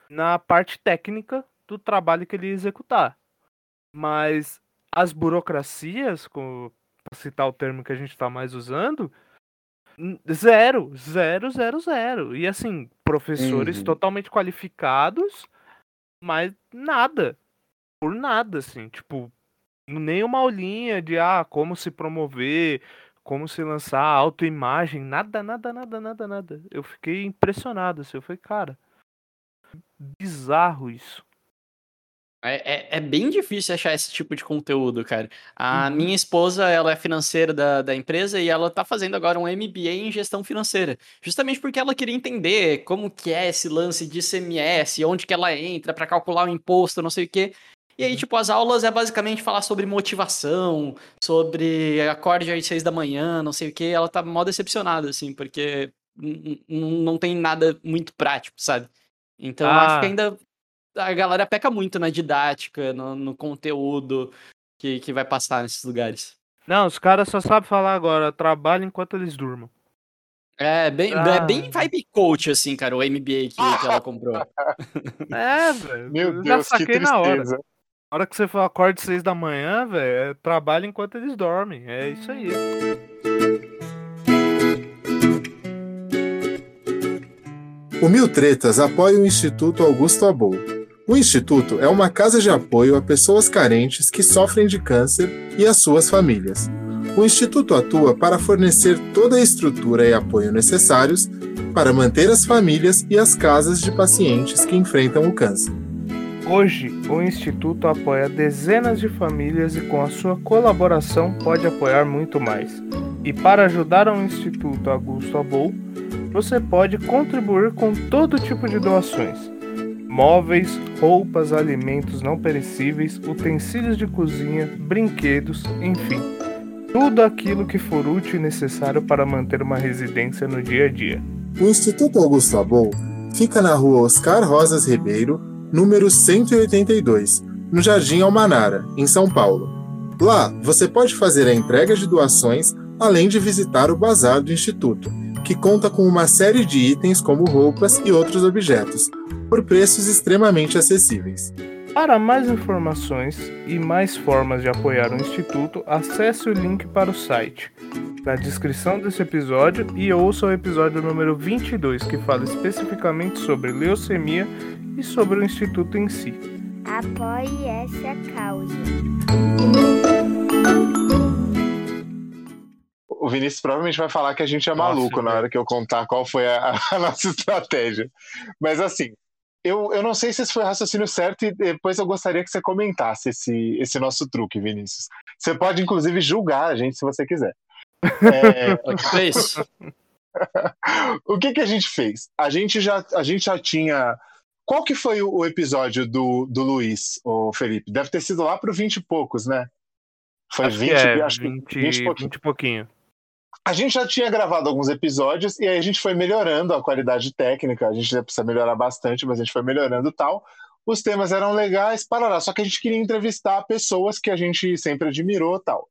na parte técnica do trabalho que ele ia executar. Mas as burocracias, para citar o termo que a gente está mais usando, zero, zero, zero, zero. E assim, professores uhum. totalmente qualificados, mas nada. Por nada, assim, tipo, nem uma aulinha de ah, como se promover, como se lançar autoimagem, nada, nada, nada, nada, nada. Eu fiquei impressionado, assim, eu falei, cara, bizarro isso. É, é, é, bem difícil achar esse tipo de conteúdo, cara. A uhum. minha esposa, ela é financeira da, da empresa e ela tá fazendo agora um MBA em gestão financeira. Justamente porque ela queria entender como que é esse lance de CMS, onde que ela entra para calcular o imposto, não sei o quê. E aí, uhum. tipo, as aulas é basicamente falar sobre motivação, sobre acorde às seis da manhã, não sei o que. Ela tá mó decepcionada, assim, porque não tem nada muito prático, sabe? Então, ah. acho que ah. ainda a galera peca muito na didática, no, no conteúdo que, que vai passar nesses lugares. Não, os caras só sabem falar agora, trabalho enquanto eles durmam. É bem, ah. é bem vibe coach, assim, cara, o MBA que, que ela comprou. É, velho. Meu Deus, já saquei na hora. Hora que você for acorde seis da manhã, velho, é trabalho enquanto eles dormem. É isso aí. O Mil Tretas apoia o Instituto Augusto Abou. O Instituto é uma casa de apoio a pessoas carentes que sofrem de câncer e as suas famílias. O Instituto atua para fornecer toda a estrutura e apoio necessários para manter as famílias e as casas de pacientes que enfrentam o câncer. Hoje, o Instituto apoia dezenas de famílias e, com a sua colaboração, pode apoiar muito mais. E para ajudar o Instituto Augusto Abou, você pode contribuir com todo tipo de doações: móveis, roupas, alimentos não perecíveis, utensílios de cozinha, brinquedos, enfim, tudo aquilo que for útil e necessário para manter uma residência no dia a dia. O Instituto Augusto Abou fica na rua Oscar Rosas Ribeiro, número 182, no Jardim Almanara, em São Paulo. Lá, você pode fazer a entrega de doações, além de visitar o bazar do Instituto, que conta com uma série de itens como roupas e outros objetos, por preços extremamente acessíveis. Para mais informações e mais formas de apoiar o Instituto, acesse o link para o site na descrição desse episódio e ouça o episódio número 22, que fala especificamente sobre leucemia e sobre o Instituto em si. Apoie essa causa. O Vinícius provavelmente vai falar que a gente é Nossa, maluco na velho. hora que eu contar qual foi a, a nossa estratégia. Mas assim, eu, eu não sei se esse foi o raciocínio certo e depois eu gostaria que você comentasse esse, esse nosso truque, Vinícius. Você pode, inclusive, julgar a gente se você quiser. É, O que isso? o que, que a gente fez? A gente já, a gente já tinha. Qual que foi o, episódio do, do Luiz, o Felipe? Deve ter sido lá pro 20 e poucos, né? Foi Acho 20, que é, acho que 20, 20 e pouquinho. 20 e pouquinho. A gente já tinha gravado alguns episódios e aí a gente foi melhorando a qualidade técnica. A gente já precisa melhorar bastante, mas a gente foi melhorando e tal. Os temas eram legais, parará. Só que a gente queria entrevistar pessoas que a gente sempre admirou e tal.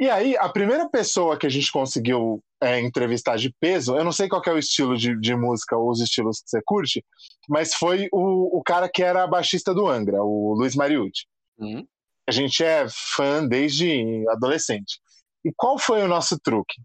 E aí, a primeira pessoa que a gente conseguiu é, entrevistar de peso, eu não sei qual é o estilo de, de música ou os estilos que você curte, mas foi o, o cara que era baixista do Angra, o Luiz Mariucci. Hum? A gente é fã desde adolescente. E qual foi o nosso truque?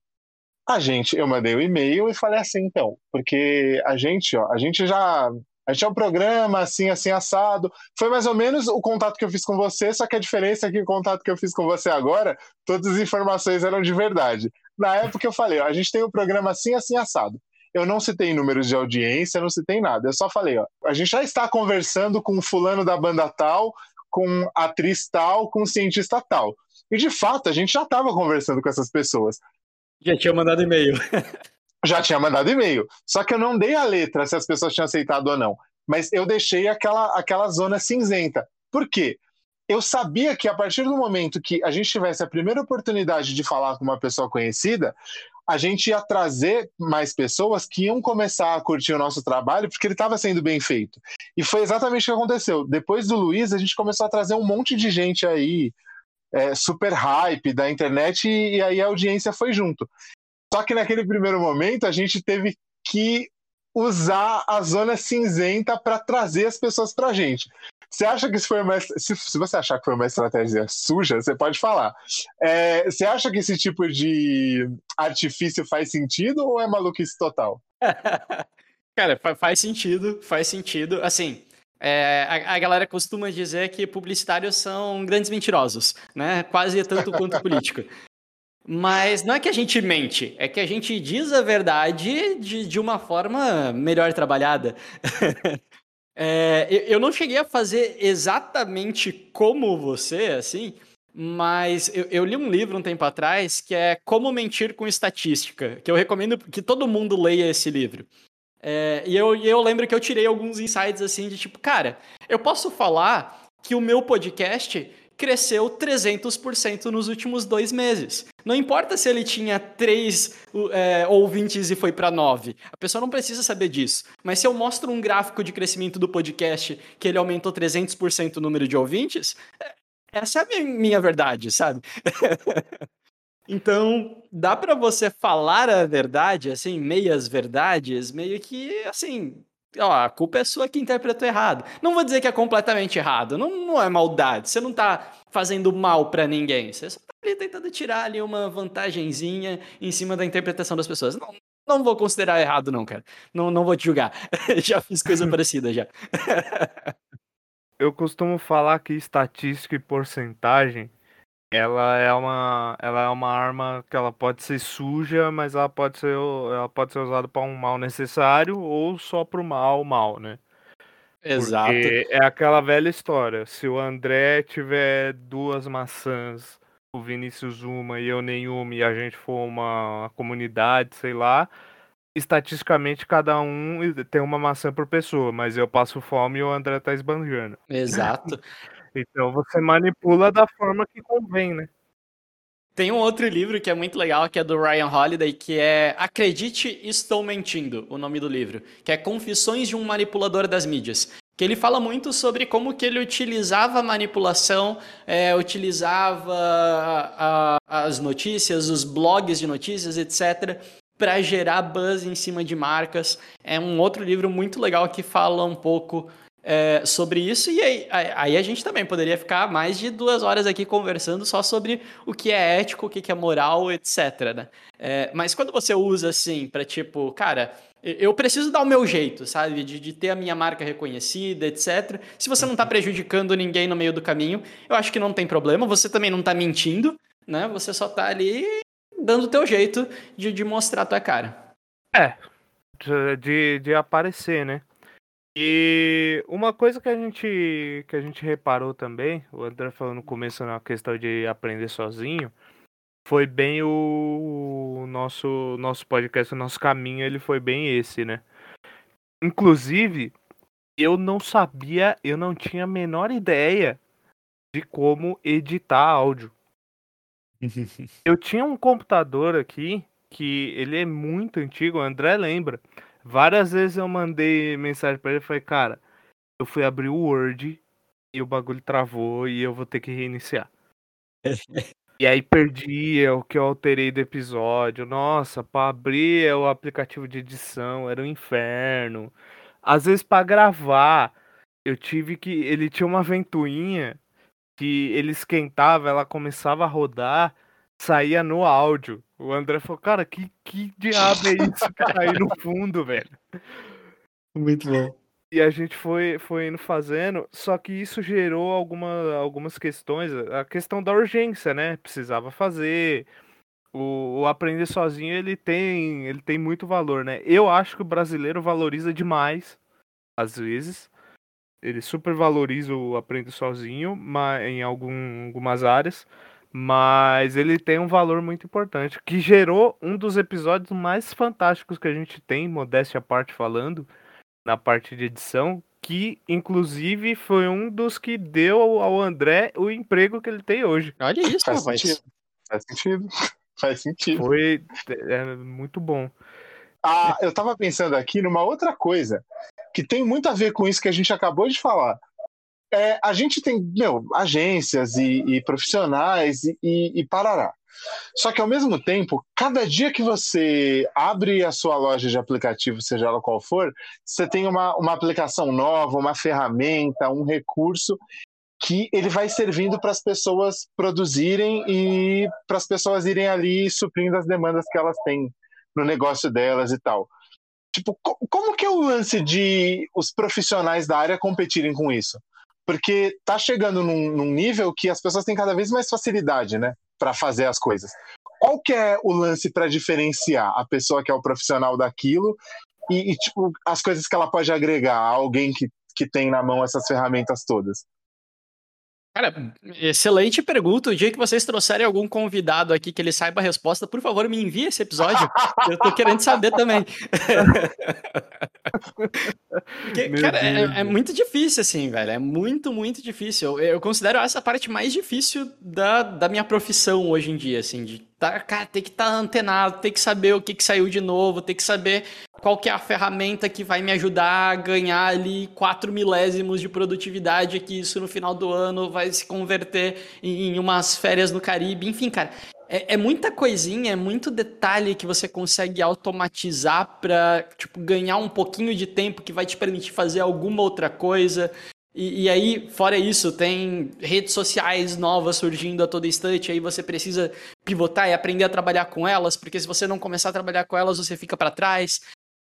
A gente, eu mandei o um e-mail e falei assim, então, porque a gente, ó, a gente já, a gente é um programa assim, assim assado. Foi mais ou menos o contato que eu fiz com você, só que a diferença é que o contato que eu fiz com você agora, todas as informações eram de verdade. Na época eu falei, ó, a gente tem um programa assim, assim assado. Eu não citei números de audiência, não citei nada. Eu só falei, ó, a gente já está conversando com fulano da banda tal, com atriz tal, com cientista tal. E de fato, a gente já estava conversando com essas pessoas. Já tinha mandado e-mail. Já tinha mandado e-mail. Só que eu não dei a letra se as pessoas tinham aceitado ou não. Mas eu deixei aquela, aquela zona cinzenta. Por quê? Eu sabia que a partir do momento que a gente tivesse a primeira oportunidade de falar com uma pessoa conhecida, a gente ia trazer mais pessoas que iam começar a curtir o nosso trabalho porque ele estava sendo bem feito. E foi exatamente o que aconteceu. Depois do Luiz, a gente começou a trazer um monte de gente aí, é, super hype da internet, e, e aí a audiência foi junto. Só que naquele primeiro momento, a gente teve que usar a zona cinzenta para trazer as pessoas para a gente. Você acha que isso foi uma. Se, se, você achar que foi uma estratégia suja, você pode falar. É, você acha que esse tipo de artifício faz sentido ou é maluquice total? Cara, faz sentido, faz sentido. Assim, é, a, a, galera costuma dizer que publicitários são grandes mentirosos, né? Quase tanto quanto político. Mas não é que a gente mente, é que a gente diz a verdade de, de uma forma melhor trabalhada. É, eu não cheguei a fazer exatamente como você, assim, mas eu, eu, li um livro um tempo atrás que é Como Mentir com Estatística, que eu recomendo que todo mundo leia esse livro. É, e eu, eu lembro que eu tirei alguns insights assim de tipo, cara, eu posso falar que o meu podcast cresceu 300% nos últimos dois meses. Não importa se ele tinha três é, ouvintes e foi para nove. A pessoa não precisa saber disso. Mas se eu mostro um gráfico de crescimento do podcast que ele aumentou 300% o número de ouvintes, essa é a minha, minha verdade, sabe? então, dá para você falar a verdade, assim, meias verdades, meio que, assim, ó, a culpa é sua que interpretou errado. Não vou dizer que é completamente errado, não, não é maldade. Você não tá fazendo mal para ninguém. Você só tá ali tentando tirar ali uma vantagenzinha em cima da interpretação das pessoas. Não, não vou considerar errado, não, cara. Não, não vou te julgar. já fiz coisa parecida já. Eu costumo falar que estatística e porcentagem ela é uma ela é uma arma que ela pode ser suja, mas ela pode ser ela pode ser usada para um mal necessário ou só para o mal mal, né? Exato. Porque é aquela velha história. Se o André tiver duas maçãs, o Vinícius uma e eu nenhuma, e a gente for uma comunidade, sei lá, estatisticamente cada um tem uma maçã por pessoa, mas eu passo fome e o André tá esbanjando. Exato. então você manipula da forma que convém, né? Tem um outro livro que é muito legal, que é do Ryan Holiday, que é Acredite, Estou Mentindo, o nome do livro, que é Confissões de um Manipulador das Mídias. Que ele fala muito sobre como que ele utilizava a manipulação, é, utilizava a, as notícias, os blogs de notícias, etc., para gerar buzz em cima de marcas. É um outro livro muito legal que fala um pouco é, sobre isso. E aí, aí, a gente também poderia ficar mais de duas horas aqui conversando só sobre o que é ético, o que é moral, etc. Né? É, mas quando você usa assim, para tipo, cara. Eu preciso dar o meu jeito, sabe? De, de ter a minha marca reconhecida, etc. Se você não está prejudicando ninguém no meio do caminho, eu acho que não tem problema. Você também não está mentindo, né? Você só está ali dando o teu jeito de, de mostrar a tua cara. É, de, de aparecer, né? E uma coisa que a gente que a gente reparou também, o André falou no começo na questão de aprender sozinho, foi bem o nosso nosso podcast, o nosso caminho, ele foi bem esse, né? Inclusive, eu não sabia, eu não tinha a menor ideia de como editar áudio. eu tinha um computador aqui que ele é muito antigo, o André lembra. Várias vezes eu mandei mensagem para ele e falei, cara, eu fui abrir o Word e o bagulho travou e eu vou ter que reiniciar. e aí perdi é o que eu alterei do episódio. Nossa, para abrir o aplicativo de edição era um inferno. Às vezes para gravar, eu tive que ele tinha uma ventoinha que ele esquentava, ela começava a rodar, saía no áudio. O André falou, cara, que, que diabo é isso que tá aí no fundo, velho? Muito bom. E a gente foi, foi indo fazendo, só que isso gerou alguma, algumas questões. A questão da urgência, né? Precisava fazer. O, o aprender sozinho ele tem, ele tem muito valor, né? Eu acho que o brasileiro valoriza demais, às vezes, ele supervaloriza o aprende sozinho mas, em algum, algumas áreas, mas ele tem um valor muito importante, que gerou um dos episódios mais fantásticos que a gente tem, modéstia à parte falando, na parte de edição, que inclusive foi um dos que deu ao André o emprego que ele tem hoje. Olha isso, Faz rapaz. sentido. Faz sentido. Faz sentido. Foi é, muito bom. Ah, eu tava pensando aqui numa outra coisa que tem muito a ver com isso que a gente acabou de falar. É, a gente tem, meu, agências e, e profissionais e, e, e parará. Só que ao mesmo tempo, cada dia que você abre a sua loja de aplicativo, seja ela qual for, você tem uma, uma aplicação nova, uma ferramenta, um recurso que ele vai servindo para as pessoas produzirem e para as pessoas irem ali suprindo as demandas que elas têm no negócio delas e tal. Tipo, como que é o lance de os profissionais da área competirem com isso? Porque tá chegando num, num nível que as pessoas têm cada vez mais facilidade, né, para fazer as coisas. Qual que é o lance para diferenciar a pessoa que é o profissional daquilo e, e, tipo as coisas que ela pode agregar a alguém que, que tem na mão essas ferramentas todas? Cara, excelente pergunta. O dia que vocês trouxerem algum convidado aqui que ele saiba a resposta, por favor, me envie esse episódio. Eu tô querendo saber também. Porque, cara, é, é, muito difícil, assim, velho. É muito, muito difícil. Eu, eu, considero essa parte mais difícil da, da minha profissão hoje em dia, assim, de tá, cara, tem que estar tá antenado, tem que saber o que, que saiu de novo, tem que saber qual que é a ferramenta que vai me ajudar a ganhar ali 4 milésimos de produtividade, que isso no final do ano vai se converter em umas férias no Caribe. Enfim, cara, É, é, muita coisinha, é muito detalhe que você consegue automatizar para tipo, ganhar um pouquinho de tempo que vai te permitir fazer alguma outra coisa. E, e, aí, fora isso, tem redes sociais novas surgindo a todo instante, aí você precisa pivotar e aprender a trabalhar com elas, porque se você não começar a trabalhar com elas, você fica para trás.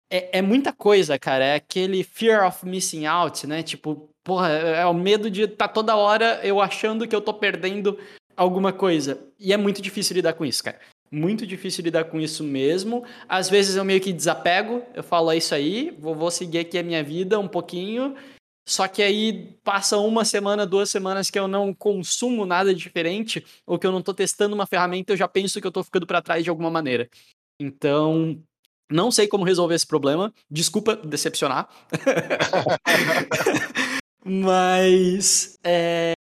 É, é, muita coisa, cara. É aquele fear of missing out, né? Tipo, porra, é, é o medo de estar tá toda hora eu achando que eu tô perdendo alguma coisa. E é muito difícil lidar com isso, cara. Muito difícil lidar com isso mesmo. Às vezes eu meio que desapego, eu falo, é isso aí, vou, vou seguir aqui a minha vida um pouquinho só que aí passa uma semana, duas semanas que eu não consumo nada diferente, ou que eu não estou testando uma ferramenta, eu já penso que eu estou ficando para trás de alguma maneira. Então, não sei como resolver esse problema. Desculpa decepcionar. Mas é,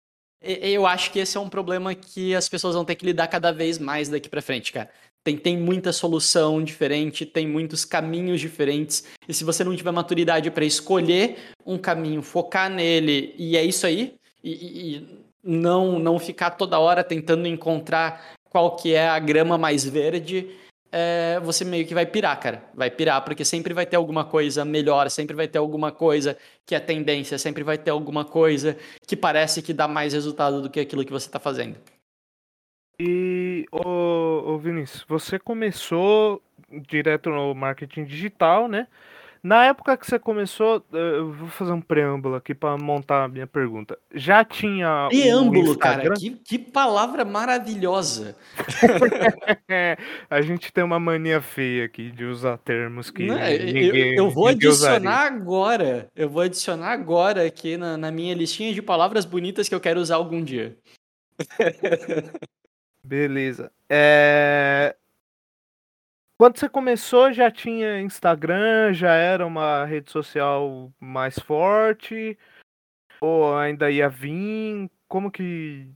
eu acho que esse é um problema que as pessoas vão ter que lidar cada vez mais daqui para frente, cara. Tem, tem muita solução diferente, tem muitos caminhos diferentes. E se você não tiver maturidade para escolher um caminho, focar nele, e é isso aí, e, e não, não ficar toda hora tentando encontrar qual que é a grama mais verde, é, você meio que vai pirar, cara. Vai pirar, porque sempre vai ter alguma coisa melhor, sempre vai ter alguma coisa que é tendência, sempre vai ter alguma coisa que parece que dá mais resultado do que aquilo que você está fazendo. E, ô, ô Vinícius, você começou direto no marketing digital, né? Na época que você começou, eh, eu vou fazer um preâmbulo aqui para montar a minha pergunta. Já tinha. Preâmbulo, cara, que, que palavra maravilhosa. a gente tem uma mania feia aqui de usar termos que. Não, ninguém, eu, eu, vou adicionar usaria. agora. Eu vou adicionar agora aqui na, na minha listinha de palavras bonitas que eu quero usar algum dia. Beleza. É... Quando você começou, já tinha Instagram, já era uma rede social mais forte? Ou ainda ia vir? Como que.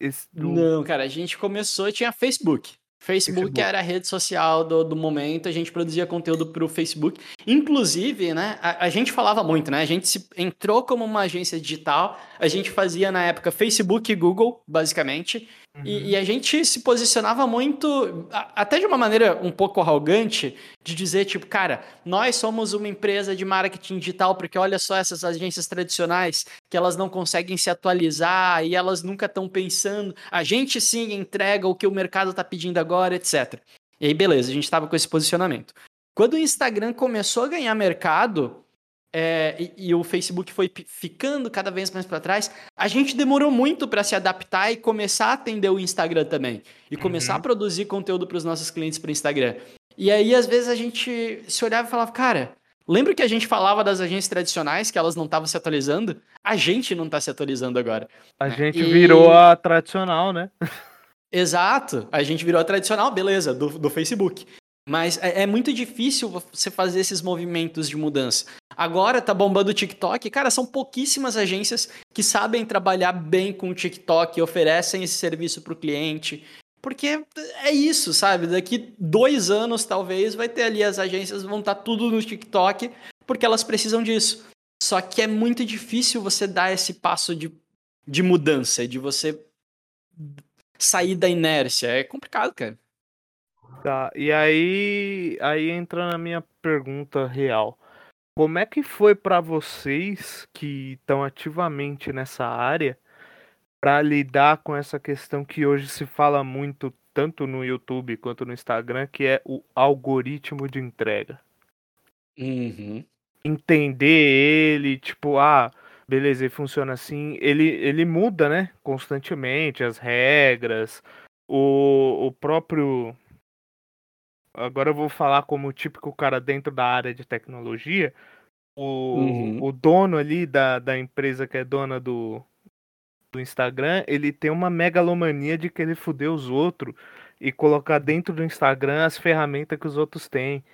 Esse... Não, cara, a gente começou, tinha Facebook. Facebook, Facebook, era a rede social do, do momento, a gente produzia conteúdo para o Facebook. Inclusive, né, a, a, gente falava muito, né? A gente se, entrou como uma agência digital, a gente fazia na época Facebook e Google, basicamente, Uhum. E, e, a gente se posicionava muito, até de uma maneira um pouco arrogante, de dizer, tipo, cara, nós somos uma empresa de marketing digital, porque olha só essas agências tradicionais, que elas não conseguem se atualizar e elas nunca estão pensando. A gente sim entrega o que o mercado está pedindo agora, etc. E aí, beleza, a gente estava com esse posicionamento. Quando o Instagram começou a ganhar mercado, é, e, e, o Facebook foi ficando cada vez mais para trás, a gente demorou muito para se adaptar e começar a atender o Instagram também. E começar uhum. a produzir conteúdo para os nossos clientes para o Instagram. E aí, às vezes, a gente se olhava e falava, cara, lembra que a gente falava das agências tradicionais, que elas não estavam se atualizando? A gente não está se atualizando agora. A né? gente e... virou a tradicional, né? Exato, a gente virou a tradicional, beleza, do, do Facebook. Mas é, é, muito difícil você fazer esses movimentos de mudança. Agora tá bombando o TikTok. Cara, são pouquíssimas agências que sabem trabalhar bem com o TikTok e oferecem esse serviço para o cliente. Porque é isso, sabe? Daqui dois anos, talvez, vai ter ali as agências vão estar tá tudo no TikTok, porque elas precisam disso. Só que é muito difícil você dar esse passo de, de mudança, de você sair da inércia. É complicado, cara. Tá, e aí, aí entra na minha pergunta real. Como é que foi para vocês que estão ativamente nessa área para lidar com essa questão que hoje se fala muito tanto no YouTube quanto no Instagram, que é o algoritmo de entrega? Uhum. Entender ele, tipo, ah, beleza, ele funciona assim, ele, ele muda, né, constantemente as regras, o, o próprio agora eu vou falar como o típico cara dentro da área de tecnologia, o, uhum. o dono ali da, da empresa que é dona do, do Instagram, ele tem uma megalomania de querer fuder os outros e colocar dentro do Instagram as ferramentas que os outros têm.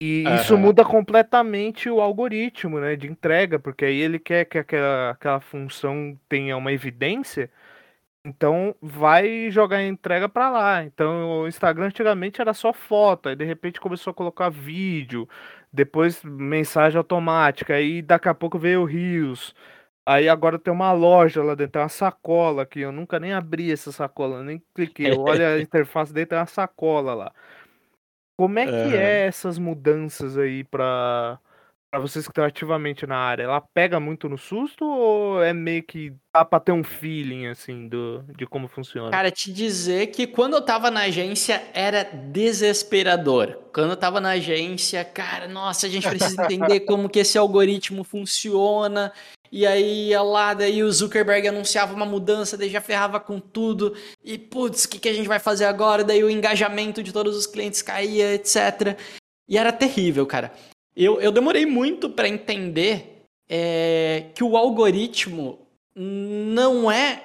E uhum. isso muda completamente o algoritmo né, de entrega, porque aí ele quer que aquela, aquela função tenha uma evidência então vai jogar a entrega para lá. Então o Instagram antigamente era só foto, aí de repente começou a colocar vídeo, depois mensagem automática, aí daqui a pouco veio o Rios. Aí agora tem uma loja lá dentro, tem uma sacola aqui. Eu nunca nem abri essa sacola, nem cliquei. Olha a interface dentro, tem uma sacola lá. Como é que é essas mudanças aí pra, pra vocês que estão ativamente na área? Ela pega muito no susto ou é meio que dá pra ter um feeling, assim, do, de como funciona? Cara, te dizer que quando eu tava na agência era desesperador. Quando eu tava na agência, cara, nossa, a gente precisa entender como que esse algoritmo funciona. E aí ia lá, daí o Zuckerberg anunciava uma mudança, daí já ferrava com tudo. E putz, o que, que a gente vai fazer agora? Daí o engajamento de todos os clientes caía, etc. E era terrível, cara. Eu, eu demorei muito pra entender é, que o algoritmo não é.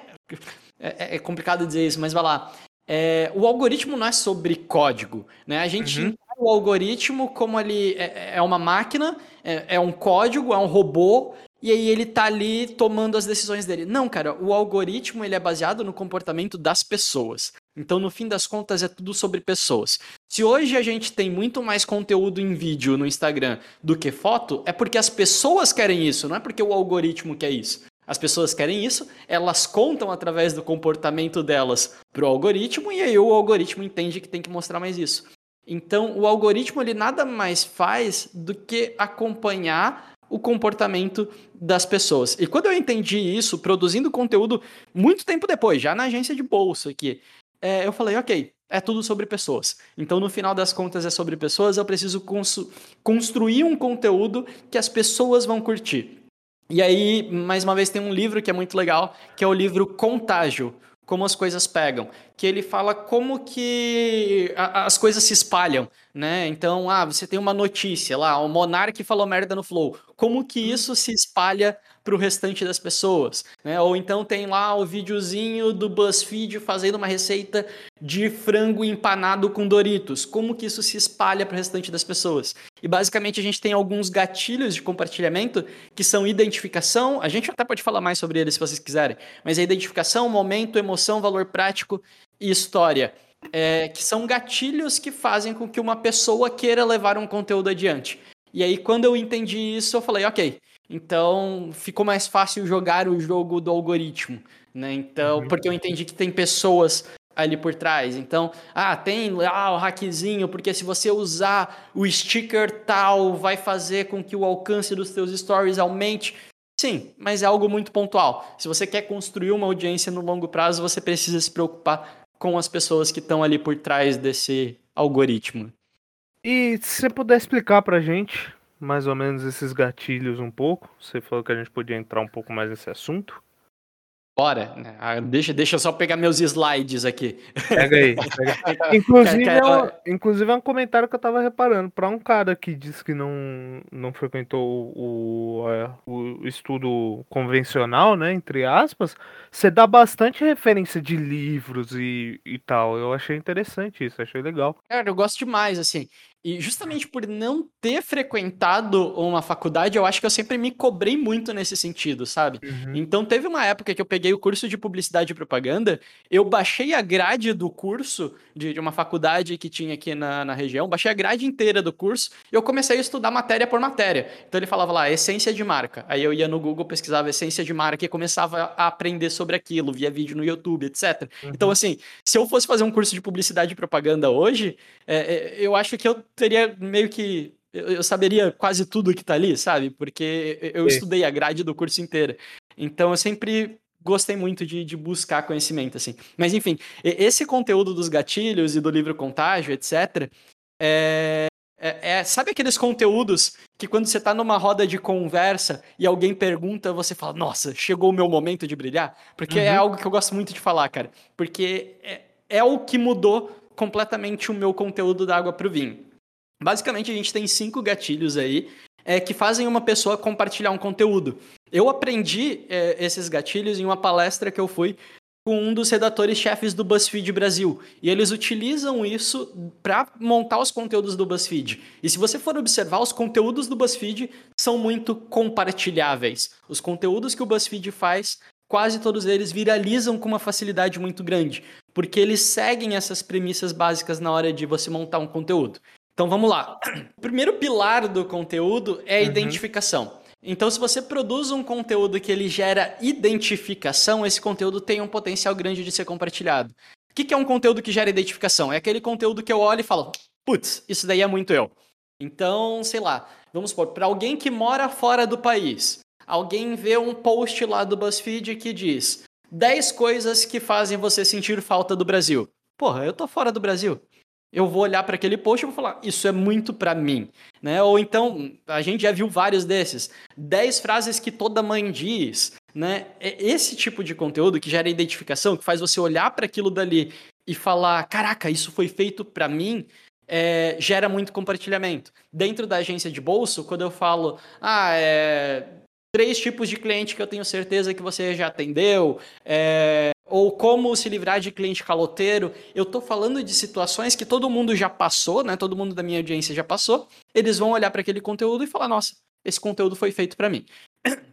É, é complicado dizer isso, mas vai lá. É, o algoritmo não é sobre código, né? A gente Uhum. o algoritmo como ele é, é uma máquina, é, é um código, é um robô, e aí ele tá ali tomando as decisões dele. Não, cara, o algoritmo ele é baseado no comportamento das pessoas. Então, no fim das contas, é tudo sobre pessoas. Se hoje a gente tem muito mais conteúdo em vídeo no Instagram do que foto, é porque as pessoas querem isso, não é porque o algoritmo quer isso. As pessoas querem isso, elas contam através do comportamento delas pro algoritmo e aí o algoritmo entende que tem que mostrar mais isso. Então, o algoritmo ele nada mais faz do que acompanhar o comportamento das pessoas. E quando eu entendi isso, produzindo conteúdo muito tempo depois, já na agência de bolsa aqui, é, eu falei, ok, é tudo sobre pessoas. Então, no final das contas, é sobre pessoas, eu preciso cons- construir um conteúdo que as pessoas vão curtir. E aí, mais uma vez, tem um livro que é muito legal, que é o livro Contágio, Como as Coisas Pegam, que ele fala como que a- as coisas se espalham, né? Então, ah, você tem uma notícia lá, o Monark falou merda no Flow, como que isso se espalha para o restante das pessoas, né? Ou então tem lá o videozinho do BuzzFeed fazendo uma receita de frango empanado com Doritos, como que isso se espalha para o restante das pessoas? E basicamente a gente tem alguns gatilhos de compartilhamento que são identificação, a gente até pode falar mais sobre eles se vocês quiserem, mas é identificação, momento, emoção, valor prático e história. É, que são gatilhos que fazem com que uma pessoa queira levar um conteúdo adiante. E aí, quando eu entendi isso, eu falei, ok, então ficou mais fácil jogar o jogo do algoritmo, né? Então, porque eu entendi que tem pessoas ali por trás. Então, ah, tem lá o hackzinho, porque se você usar o sticker tal, vai fazer com que o alcance dos seus stories aumente. Sim, mas é algo muito pontual. Se você quer construir uma audiência no longo prazo, você precisa se preocupar com as pessoas que estão ali por trás desse algoritmo. E se você puder explicar pra gente, mais ou menos, esses gatilhos um pouco, você falou que a gente podia entrar um pouco mais nesse assunto. Bora? Ah, deixa, deixa eu só pegar meus slides aqui. Pega aí. pega. Inclusive, é um, inclusive é um comentário que eu tava reparando. Pra um cara que diz que não, não frequentou o, é, o estudo convencional, né? Entre aspas, você dá bastante referência de livros e, e tal. Eu achei interessante isso, achei legal. Cara, eu gosto demais, assim. E justamente por não ter frequentado uma faculdade, eu acho que eu sempre me cobrei muito nesse sentido, sabe? Então teve uma época que eu peguei o curso de publicidade e propaganda, eu baixei a grade do curso de, de uma faculdade que tinha aqui na, na região, baixei a grade inteira do curso e eu comecei a estudar matéria por matéria. Então ele falava lá, essência de marca. Aí eu ia no Google, pesquisava essência de marca e começava a aprender sobre aquilo, via vídeo no YouTube, etc. Então, assim, se eu fosse fazer um curso de publicidade e propaganda hoje, é, é, eu acho que eu teria meio que. Eu, saberia quase tudo que tá ali, sabe? Porque eu Sim. estudei a grade do curso inteira. Então eu sempre gostei muito de, de buscar conhecimento, assim. Mas enfim, esse conteúdo dos gatilhos e do livro Contágio, etc., é, é- é- sabe aqueles conteúdos que quando você tá numa roda de conversa e alguém pergunta, você fala, nossa, chegou o meu momento de brilhar? Porque é Uhum. algo que eu gosto muito de falar, cara. Porque é, é o que mudou completamente o meu conteúdo da água pro vinho. Basicamente, a gente tem cinco gatilhos aí é, que fazem uma pessoa compartilhar um conteúdo. Eu aprendi é, esses gatilhos em uma palestra que eu fui com um dos redatores-chefes do BuzzFeed Brasil. E eles utilizam isso para montar os conteúdos do BuzzFeed. E se você for observar, os conteúdos do BuzzFeed são muito compartilháveis. Os conteúdos que o BuzzFeed faz, quase todos eles viralizam com uma facilidade muito grande, porque eles seguem essas premissas básicas na hora de você montar um conteúdo. Então vamos lá. O primeiro pilar do conteúdo é a Uhum. identificação. Então, se você produz um conteúdo que ele gera identificação, esse conteúdo tem um potencial grande de ser compartilhado. O que é um conteúdo que gera identificação? É aquele conteúdo que eu olho e falo, putz, isso daí é muito eu. Então, sei lá, vamos supor, para alguém que mora fora do país, alguém vê um post lá do BuzzFeed que diz 10 coisas que fazem você sentir falta do Brasil. Porra, eu tô fora do Brasil. Eu vou olhar para aquele post e vou falar, isso é muito para mim, né? Ou então, a gente já viu vários desses. 10 frases que toda mãe diz, né? É esse tipo de conteúdo que gera identificação, que faz você olhar para aquilo dali e falar, caraca, isso foi feito para mim, é, gera muito compartilhamento. Dentro da agência de bolso, quando eu falo, ah, é, três tipos de cliente que eu tenho certeza que você já atendeu, é, ou como se livrar de cliente caloteiro. Eu estou falando de situações que todo mundo já passou, né? Todo mundo da minha audiência já passou. Eles vão olhar para aquele conteúdo e falar: nossa, esse conteúdo foi feito para mim.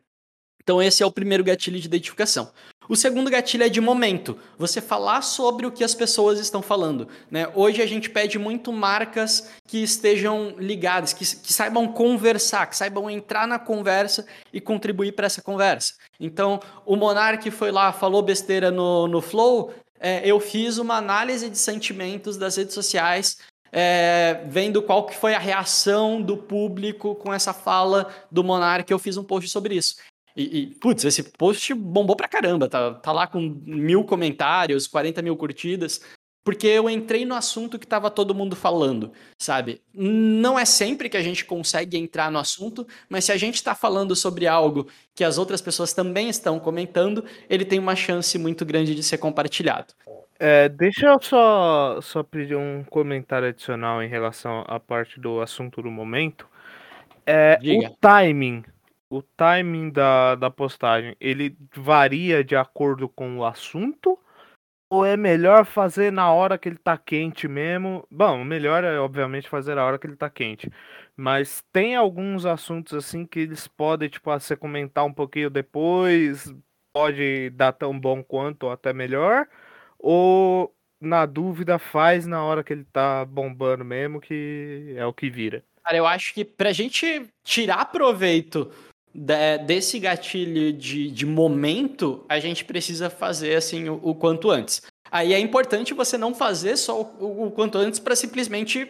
Então esse é o primeiro gatilho de identificação. O segundo gatilho é de momento, você falar sobre o que as pessoas estão falando. Né? Hoje a gente pede muito marcas que estejam ligadas, que, que saibam conversar, que saibam entrar na conversa e contribuir para essa conversa. Então, o Monark foi lá, falou besteira no, no Flow, é, eu fiz uma análise de sentimentos das redes sociais é, vendo qual que foi a reação do público com essa fala do Monark, eu fiz um post sobre isso. E, e, putz, esse post bombou pra caramba. Tá, tá lá com mil comentários, 40 mil curtidas. Porque eu entrei no assunto que tava todo mundo falando, sabe? Não é sempre que a gente consegue entrar no assunto, mas se a gente está falando sobre algo que as outras pessoas também estão comentando, ele tem uma chance muito grande de ser compartilhado. É, deixa eu só, só pedir um comentário adicional em relação à parte do assunto do momento. É, o timing o timing da, da postagem, ele varia de acordo com o assunto? Ou é melhor fazer na hora que ele tá quente mesmo? Bom, melhor é obviamente fazer na hora que ele tá quente. Mas tem alguns assuntos assim que eles podem, tipo, você comentar um pouquinho depois, pode dar tão bom quanto ou até melhor. Ou na dúvida faz na hora que ele tá bombando mesmo, que é o que vira. Cara, eu acho que pra gente tirar proveito desse gatilho de, de momento, a gente precisa fazer assim o, o quanto antes. Aí é importante você não fazer só o, o quanto antes para simplesmente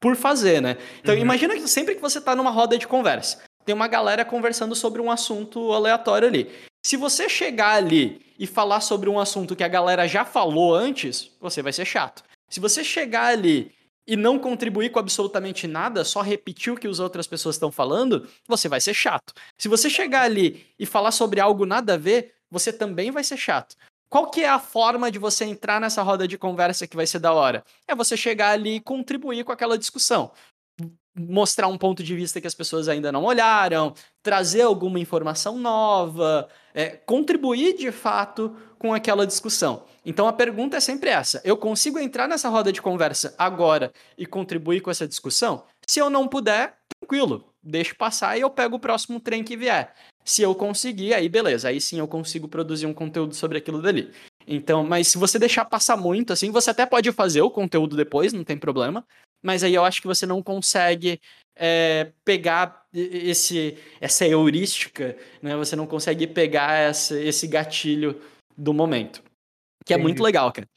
por fazer, né? Então uhum. imagina que sempre que você está numa roda de conversa, tem uma galera conversando sobre um assunto aleatório ali. Se você chegar ali e falar sobre um assunto que a galera já falou antes, você vai ser chato. Se você chegar ali e não contribuir com absolutamente nada, só repetir o que as outras pessoas estão falando, você vai ser chato. Se você chegar ali e falar sobre algo nada a ver, você também vai ser chato. Qual que é a forma de você entrar nessa roda de conversa que vai ser da hora? É você chegar ali e contribuir com aquela discussão. Mostrar um ponto de vista que as pessoas ainda não olharam, trazer alguma informação nova, é, contribuir de fato com aquela discussão. Então a pergunta é sempre essa: eu consigo entrar nessa roda de conversa agora e contribuir com essa discussão? Se eu não puder, tranquilo, deixo passar e eu pego o próximo trem que vier. Se eu conseguir, aí beleza, aí sim eu consigo produzir um conteúdo sobre aquilo dali. Então, mas se você deixar passar muito, assim, você até pode fazer o conteúdo depois, não tem problema. Mas aí eu acho que você não consegue é, pegar esse, essa heurística, né? Você não consegue pegar essa, esse gatilho do momento. Que é muito legal, cara.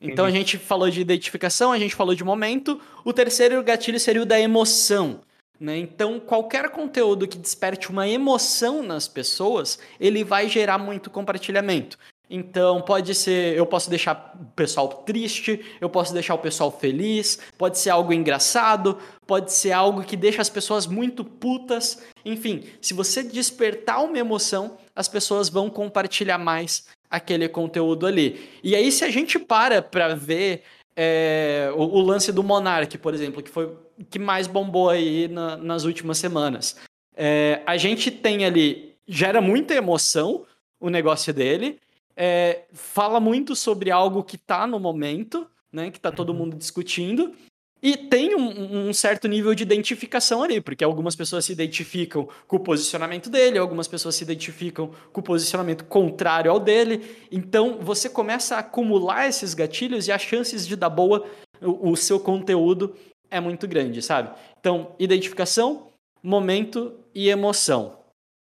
Então Entendi. a gente falou de identificação, a gente falou de momento. O terceiro gatilho seria o da emoção. Né? Então, qualquer conteúdo que desperte uma emoção nas pessoas, ele vai gerar muito compartilhamento. Então, pode ser, eu posso deixar o pessoal triste, eu posso deixar o pessoal feliz, pode ser algo engraçado, pode ser algo que deixa as pessoas muito putas. Enfim, se você despertar uma emoção, as pessoas vão compartilhar mais aquele conteúdo ali. E aí, se a gente para para ver é, o, o, lance do Monark, por exemplo, que foi o que mais bombou aí na, nas últimas semanas, é, a gente tem ali, gera muita emoção o negócio dele, é, fala muito sobre algo que está no momento, né, que está todo uhum. mundo discutindo, e tem um, um, certo nível de identificação ali, porque algumas pessoas se identificam com o posicionamento dele, algumas pessoas se identificam com o posicionamento contrário ao dele. Então você começa a acumular esses gatilhos e as chances de dar boa o, o seu conteúdo é muito grande, sabe? Então, identificação, momento e emoção.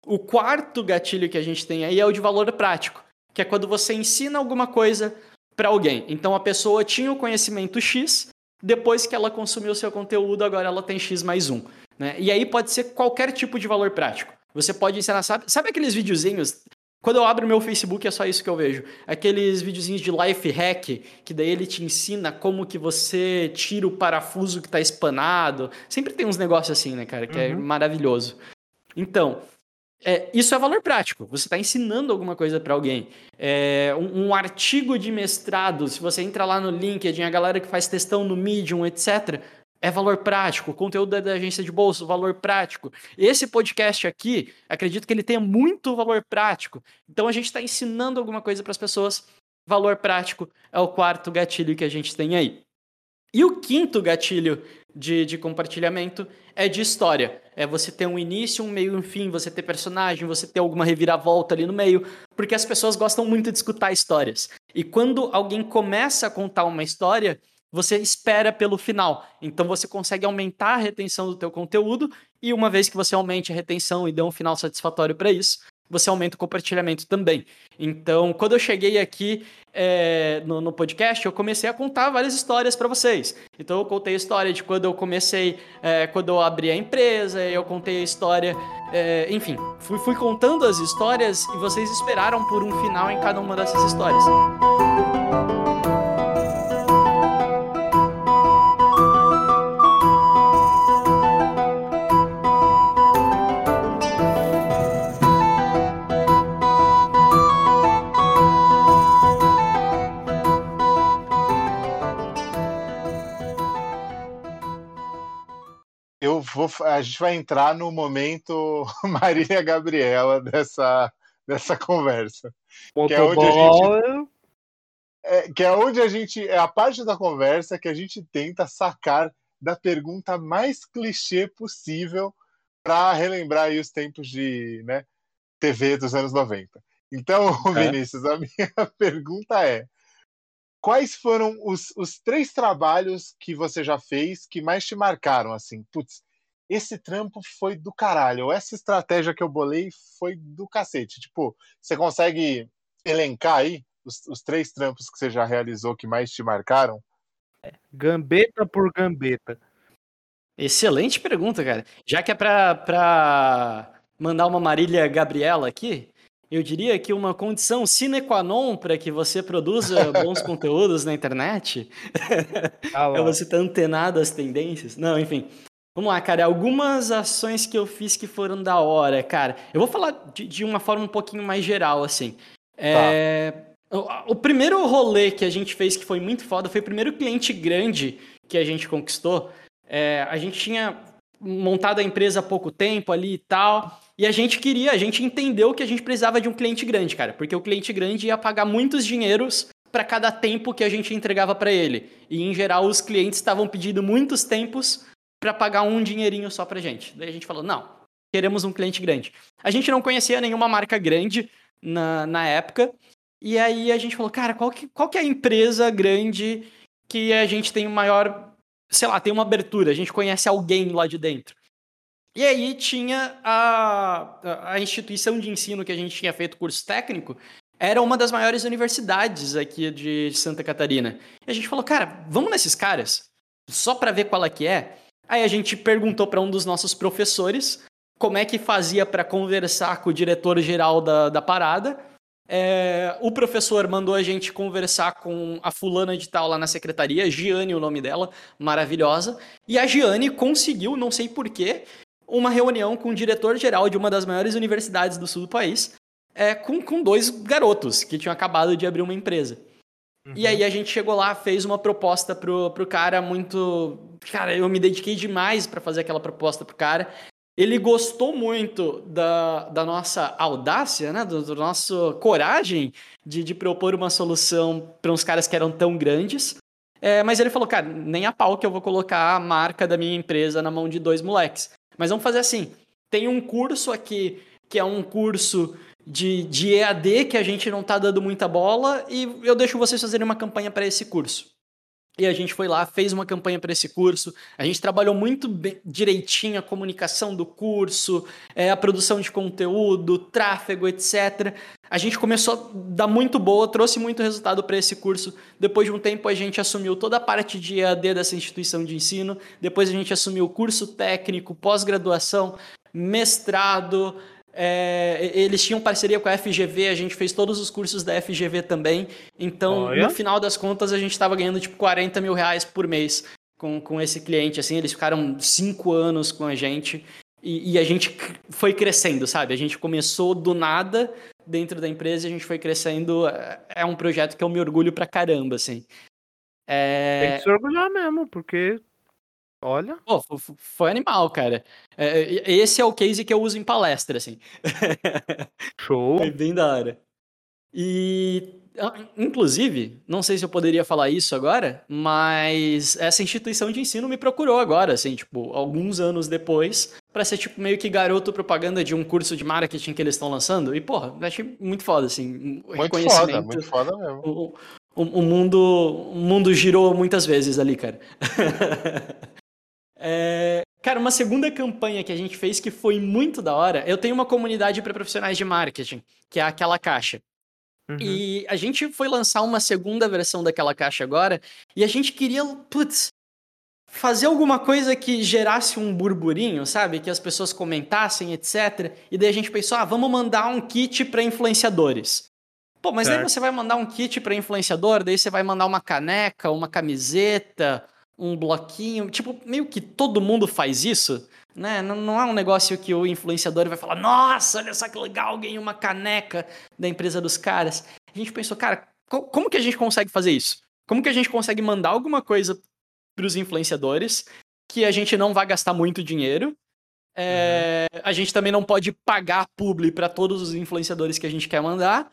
O quarto gatilho que a gente tem aí é o de valor prático, que é quando você ensina alguma coisa para alguém. Então a pessoa tinha o conhecimento X, depois que ela consumiu o seu conteúdo, agora ela tem X mais um. Né? E aí pode ser qualquer tipo de valor prático. Você pode ensinar, sabe, sabe aqueles videozinhos? Quando eu abro meu Facebook é só isso que eu vejo. Aqueles videozinhos de life hack, que daí ele te ensina como que você tira o parafuso que está espanado. Sempre tem uns negócios assim, né, cara, que é uhum. é maravilhoso. Então, é, isso é valor prático. Você está ensinando alguma coisa para alguém. É, um, um, artigo de mestrado, se você entra lá no LinkedIn, a galera que faz textão no Medium, etc., é valor prático. O conteúdo da agência de bolsa, valor prático. Esse podcast aqui, acredito que ele tenha muito valor prático. Então a gente está ensinando alguma coisa para as pessoas. Valor prático é o quarto gatilho que a gente tem aí. E o quinto gatilho de, de compartilhamento é de história. É você ter um início, um meio e um fim, você ter personagem, você ter alguma reviravolta ali no meio, porque as pessoas gostam muito de escutar histórias. E quando alguém começa a contar uma história, você espera pelo final. Então você consegue aumentar a retenção do teu conteúdo e uma vez que você aumente a retenção e dê um final satisfatório para isso, você aumenta o compartilhamento também. Então, quando eu cheguei aqui é, no, no, podcast, eu comecei a contar várias histórias para vocês. Então, eu contei a história de quando eu comecei, é, quando eu abri a empresa, eu contei a história, é, enfim, fui, fui contando as histórias e vocês esperaram por um final em cada uma dessas histórias. Vou, a gente vai entrar no momento Marília Gabriela dessa, dessa conversa. que é onde a gente, é, que é onde a gente. É a parte da conversa que a gente tenta sacar da pergunta mais clichê possível para relembrar aí os tempos de né, TV dos anos 90. Então, é. Vinícius, a minha pergunta é: quais foram os, os três trabalhos que você já fez que mais te marcaram? Assim, putz, esse trampo foi do caralho, ou essa estratégia que eu bolei foi do cacete. Tipo, você consegue elencar aí os, os três trampos que você já realizou que mais te marcaram? É, gambeta por gambeta. Excelente pergunta, cara. Já que é pra, pra mandar uma Marília Gabriela aqui, eu diria que uma condição sine qua non para que você produza bons conteúdos na internet ah, é você estar antenado às tendências. Não, enfim. Vamos lá, cara. Algumas ações que eu fiz que foram da hora, cara. Eu vou falar de, de uma forma um pouquinho mais geral, assim. É, tá. o, o, primeiro rolê que a gente fez que foi muito foda foi o primeiro cliente grande que a gente conquistou. É, a gente tinha montado a empresa há pouco tempo ali e tal. E a gente queria, a gente entendeu que a gente precisava de um cliente grande, cara. Porque o cliente grande ia pagar muitos dinheiros para cada tempo que a gente entregava para ele. E em geral os clientes estavam pedindo muitos tempos para pagar um dinheirinho só pra gente. Daí a gente falou, não, queremos um cliente grande. A gente não conhecia nenhuma marca grande na, na época, e aí a gente falou, cara, qual que, qual que é a empresa grande que a gente tem o maior, sei lá, tem uma abertura, a gente conhece alguém lá de dentro. E aí tinha a, a instituição de ensino que a gente tinha feito curso técnico, era uma das maiores universidades aqui de Santa Catarina. E a gente falou, cara, vamos nesses caras, só para ver qual é que é. Aí a gente perguntou para um dos nossos professores como é que fazia para conversar com o diretor-geral da, da parada. É, o professor mandou a gente conversar com a fulana de tal lá na secretaria, Giane o nome dela, maravilhosa. E a Giane conseguiu, não sei porquê, uma reunião com o diretor-geral de uma das maiores universidades do sul do país, é, com, com dois garotos que tinham acabado de abrir uma empresa. Uhum. E aí a gente chegou lá, fez uma proposta pro, pro cara muito. Cara, eu me dediquei demais para fazer aquela proposta pro cara. Ele gostou muito da, da nossa audácia, né? Do, do nosso coragem de, de propor uma solução para uns caras que eram tão grandes. É, mas ele falou, cara, nem a pau que eu vou colocar a marca da minha empresa na mão de dois moleques. Mas vamos fazer assim: tem um curso aqui que é um curso de, de EAD que a gente não está dando muita bola e eu deixo vocês fazerem uma campanha para esse curso. E a gente foi lá, fez uma campanha para esse curso. A gente trabalhou muito bem, direitinho a comunicação do curso, é, a produção de conteúdo, tráfego, etc. A gente começou a dar muito boa, trouxe muito resultado para esse curso. Depois de um tempo, a gente assumiu toda a parte de EAD dessa instituição de ensino. Depois, a gente assumiu curso técnico, pós-graduação, mestrado, é, eles tinham parceria com a FGV, a gente fez todos os cursos da FGV também. Então, Olha. no final das contas, a gente estava ganhando tipo 40 mil reais por mês com, com esse cliente. Assim, eles ficaram cinco anos com a gente e, e, a gente foi crescendo, sabe? A gente começou do nada dentro da empresa e a gente foi crescendo. É, é um projeto que eu me orgulho pra caramba, assim. É... Tem que se orgulhar mesmo, porque Olha. Pô, foi animal, cara. É, é, esse é o case que eu uso em palestra, assim. Show. É bem da hora. E, ah, inclusive, não sei se eu poderia falar isso agora, mas essa instituição de ensino me procurou agora, assim, tipo, alguns anos depois, para ser, tipo, meio que garoto propaganda de um curso de marketing que eles estão lançando. E, porra, achei muito foda, assim. Muito foda, muito foda mesmo. O, o, o, mundo, o mundo girou muitas vezes ali, cara. É, cara, uma segunda campanha que a gente fez que foi muito da hora. Eu tenho uma comunidade para profissionais de marketing, que é aquela caixa. Uhum. E a gente foi lançar uma segunda versão daquela caixa agora, e a gente queria, putz, fazer alguma coisa que gerasse um burburinho, sabe? Que as pessoas comentassem, etc. E daí a gente pensou, ah, vamos mandar um kit para influenciadores. Pô, mas certo. aí você vai mandar um kit para influenciador, daí você vai mandar uma caneca, uma camiseta, um bloquinho. Tipo, meio que todo mundo faz isso, né? Não, não é um negócio que o influenciador vai falar, nossa, olha só que legal, ganhei uma caneca da empresa dos caras. A gente pensou, cara, como que a gente consegue fazer isso? Como que a gente consegue mandar alguma coisa para os influenciadores que a gente não vai gastar muito dinheiro? É, uhum. A gente também não pode pagar publi para todos os influenciadores que a gente quer mandar,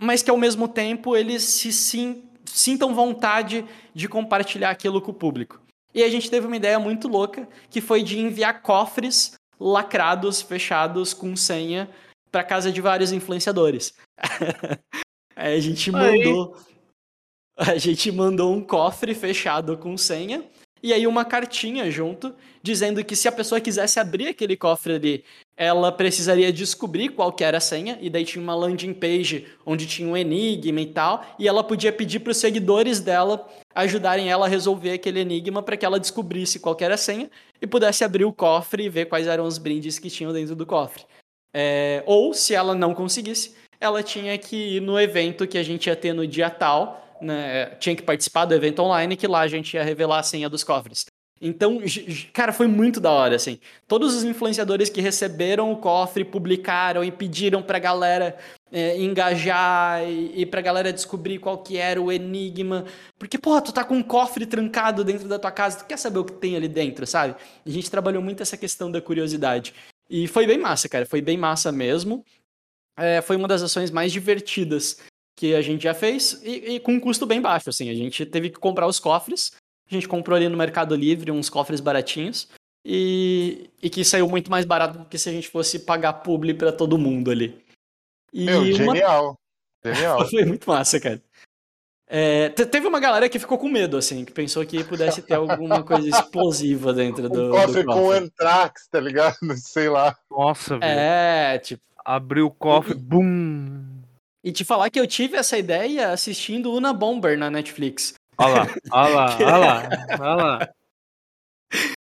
mas que ao mesmo tempo eles se sim sintam vontade de compartilhar aquilo com o público. E a gente teve uma ideia muito louca, que foi de enviar cofres lacrados, fechados, com senha, para casa de vários influenciadores. Aí a gente mandou. A gente mandou um cofre fechado com senha e aí uma cartinha junto dizendo que se a pessoa quisesse abrir aquele cofre ali, ela precisaria descobrir qual que era a senha, e daí tinha uma landing page onde tinha um enigma e tal, e ela podia pedir para os seguidores dela ajudarem ela a resolver aquele enigma para que ela descobrisse qual era a senha e pudesse abrir o cofre e ver quais eram os brindes que tinham dentro do cofre. É, ou, se ela não conseguisse, ela tinha que ir no evento que a gente ia ter no dia tal, né, tinha que participar do evento online, que lá a gente ia revelar a senha dos cofres. Então, cara, foi muito da hora, assim. Todos os influenciadores que receberam o cofre publicaram e pediram pra galera é, engajar e, e pra galera descobrir qual que era o enigma. Porque, porra, tu tá com um cofre trancado dentro da tua casa, tu quer saber o que tem ali dentro, sabe? A gente trabalhou muito essa questão da curiosidade. E foi bem massa, cara, foi bem massa mesmo. É, foi uma das ações mais divertidas que a gente já fez e, e, com um custo bem baixo, assim. A gente teve que comprar os cofres, a gente comprou ali no Mercado Livre uns cofres baratinhos e, e que saiu muito mais barato do que se a gente fosse pagar publi para todo mundo ali. E Meu, genial. Uma... Genial. Foi muito massa, cara. É, teve uma galera que ficou com medo, assim, que pensou que pudesse ter alguma coisa explosiva dentro do. Cofre, do cofre. com Antrax, tá ligado? Sei lá. Nossa, velho. É, tipo. Abriu o cofre, bum! E te falar que eu tive essa ideia assistindo Una Bomber na Netflix. Olha lá, olha lá, olha lá, olha lá.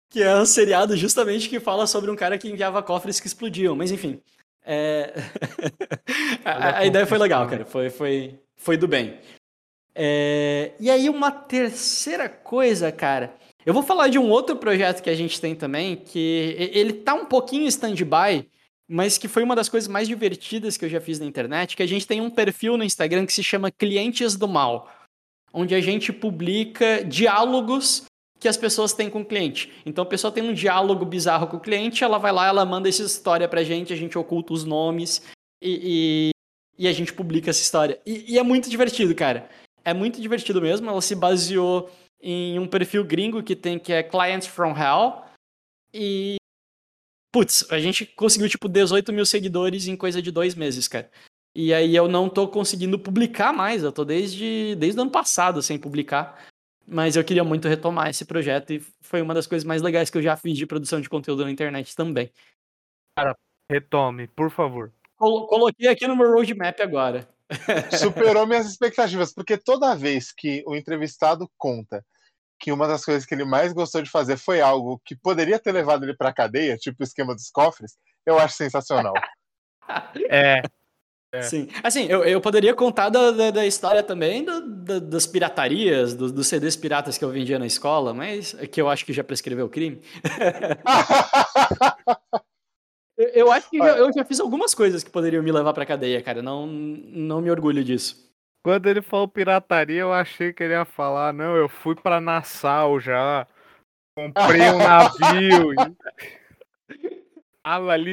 Que é um seriado justamente que fala sobre um cara que enviava cofres que explodiam, mas enfim. É... a, a ideia foi legal, cara. Foi, foi, foi do bem. É... E aí, uma terceira coisa, cara. Eu vou falar de um outro projeto que a gente tem também, que ele tá um pouquinho stand-by, mas que foi uma das coisas mais divertidas que eu já fiz na internet, que a gente tem um perfil no Instagram que se chama Clientes do Mal, onde a gente publica diálogos que as pessoas têm com o cliente. Então a pessoa tem um diálogo bizarro com o cliente, ela vai lá, ela manda essa história pra gente, a gente oculta os nomes e, e, e a gente publica essa história. E, e é muito divertido, cara. É muito divertido mesmo. Ela se baseou em um perfil gringo que tem que é Clients from Hell. E Putz, a gente conseguiu, tipo, 18 mil seguidores em coisa de dois meses, cara. E aí eu não tô conseguindo publicar mais, eu tô desde, desde o ano passado sem publicar. mas eu queria muito retomar esse projeto e foi uma das coisas mais legais que eu já fiz de produção de conteúdo na internet também. Retome, por favor. Colo- Coloquei aqui no meu roadmap agora. Superou minhas expectativas, porque toda vez que o entrevistado conta que uma das coisas que ele mais gostou de fazer foi algo que poderia ter levado ele pra cadeia, tipo o esquema dos cofres, eu acho sensacional. É, É. Sim. Assim, eu, eu poderia contar da, da, da história também do- da- das piratarias, do- dos CDs piratas que eu vendia na escola, mas é que eu acho que já prescreveu o crime. Eu, eu acho que já- eu já fiz algumas coisas que poderiam me levar pra cadeia, cara. Não, não me orgulho disso. quando ele falou pirataria, eu achei que ele ia falar, não, eu fui pra Nassau já, comprei um navio.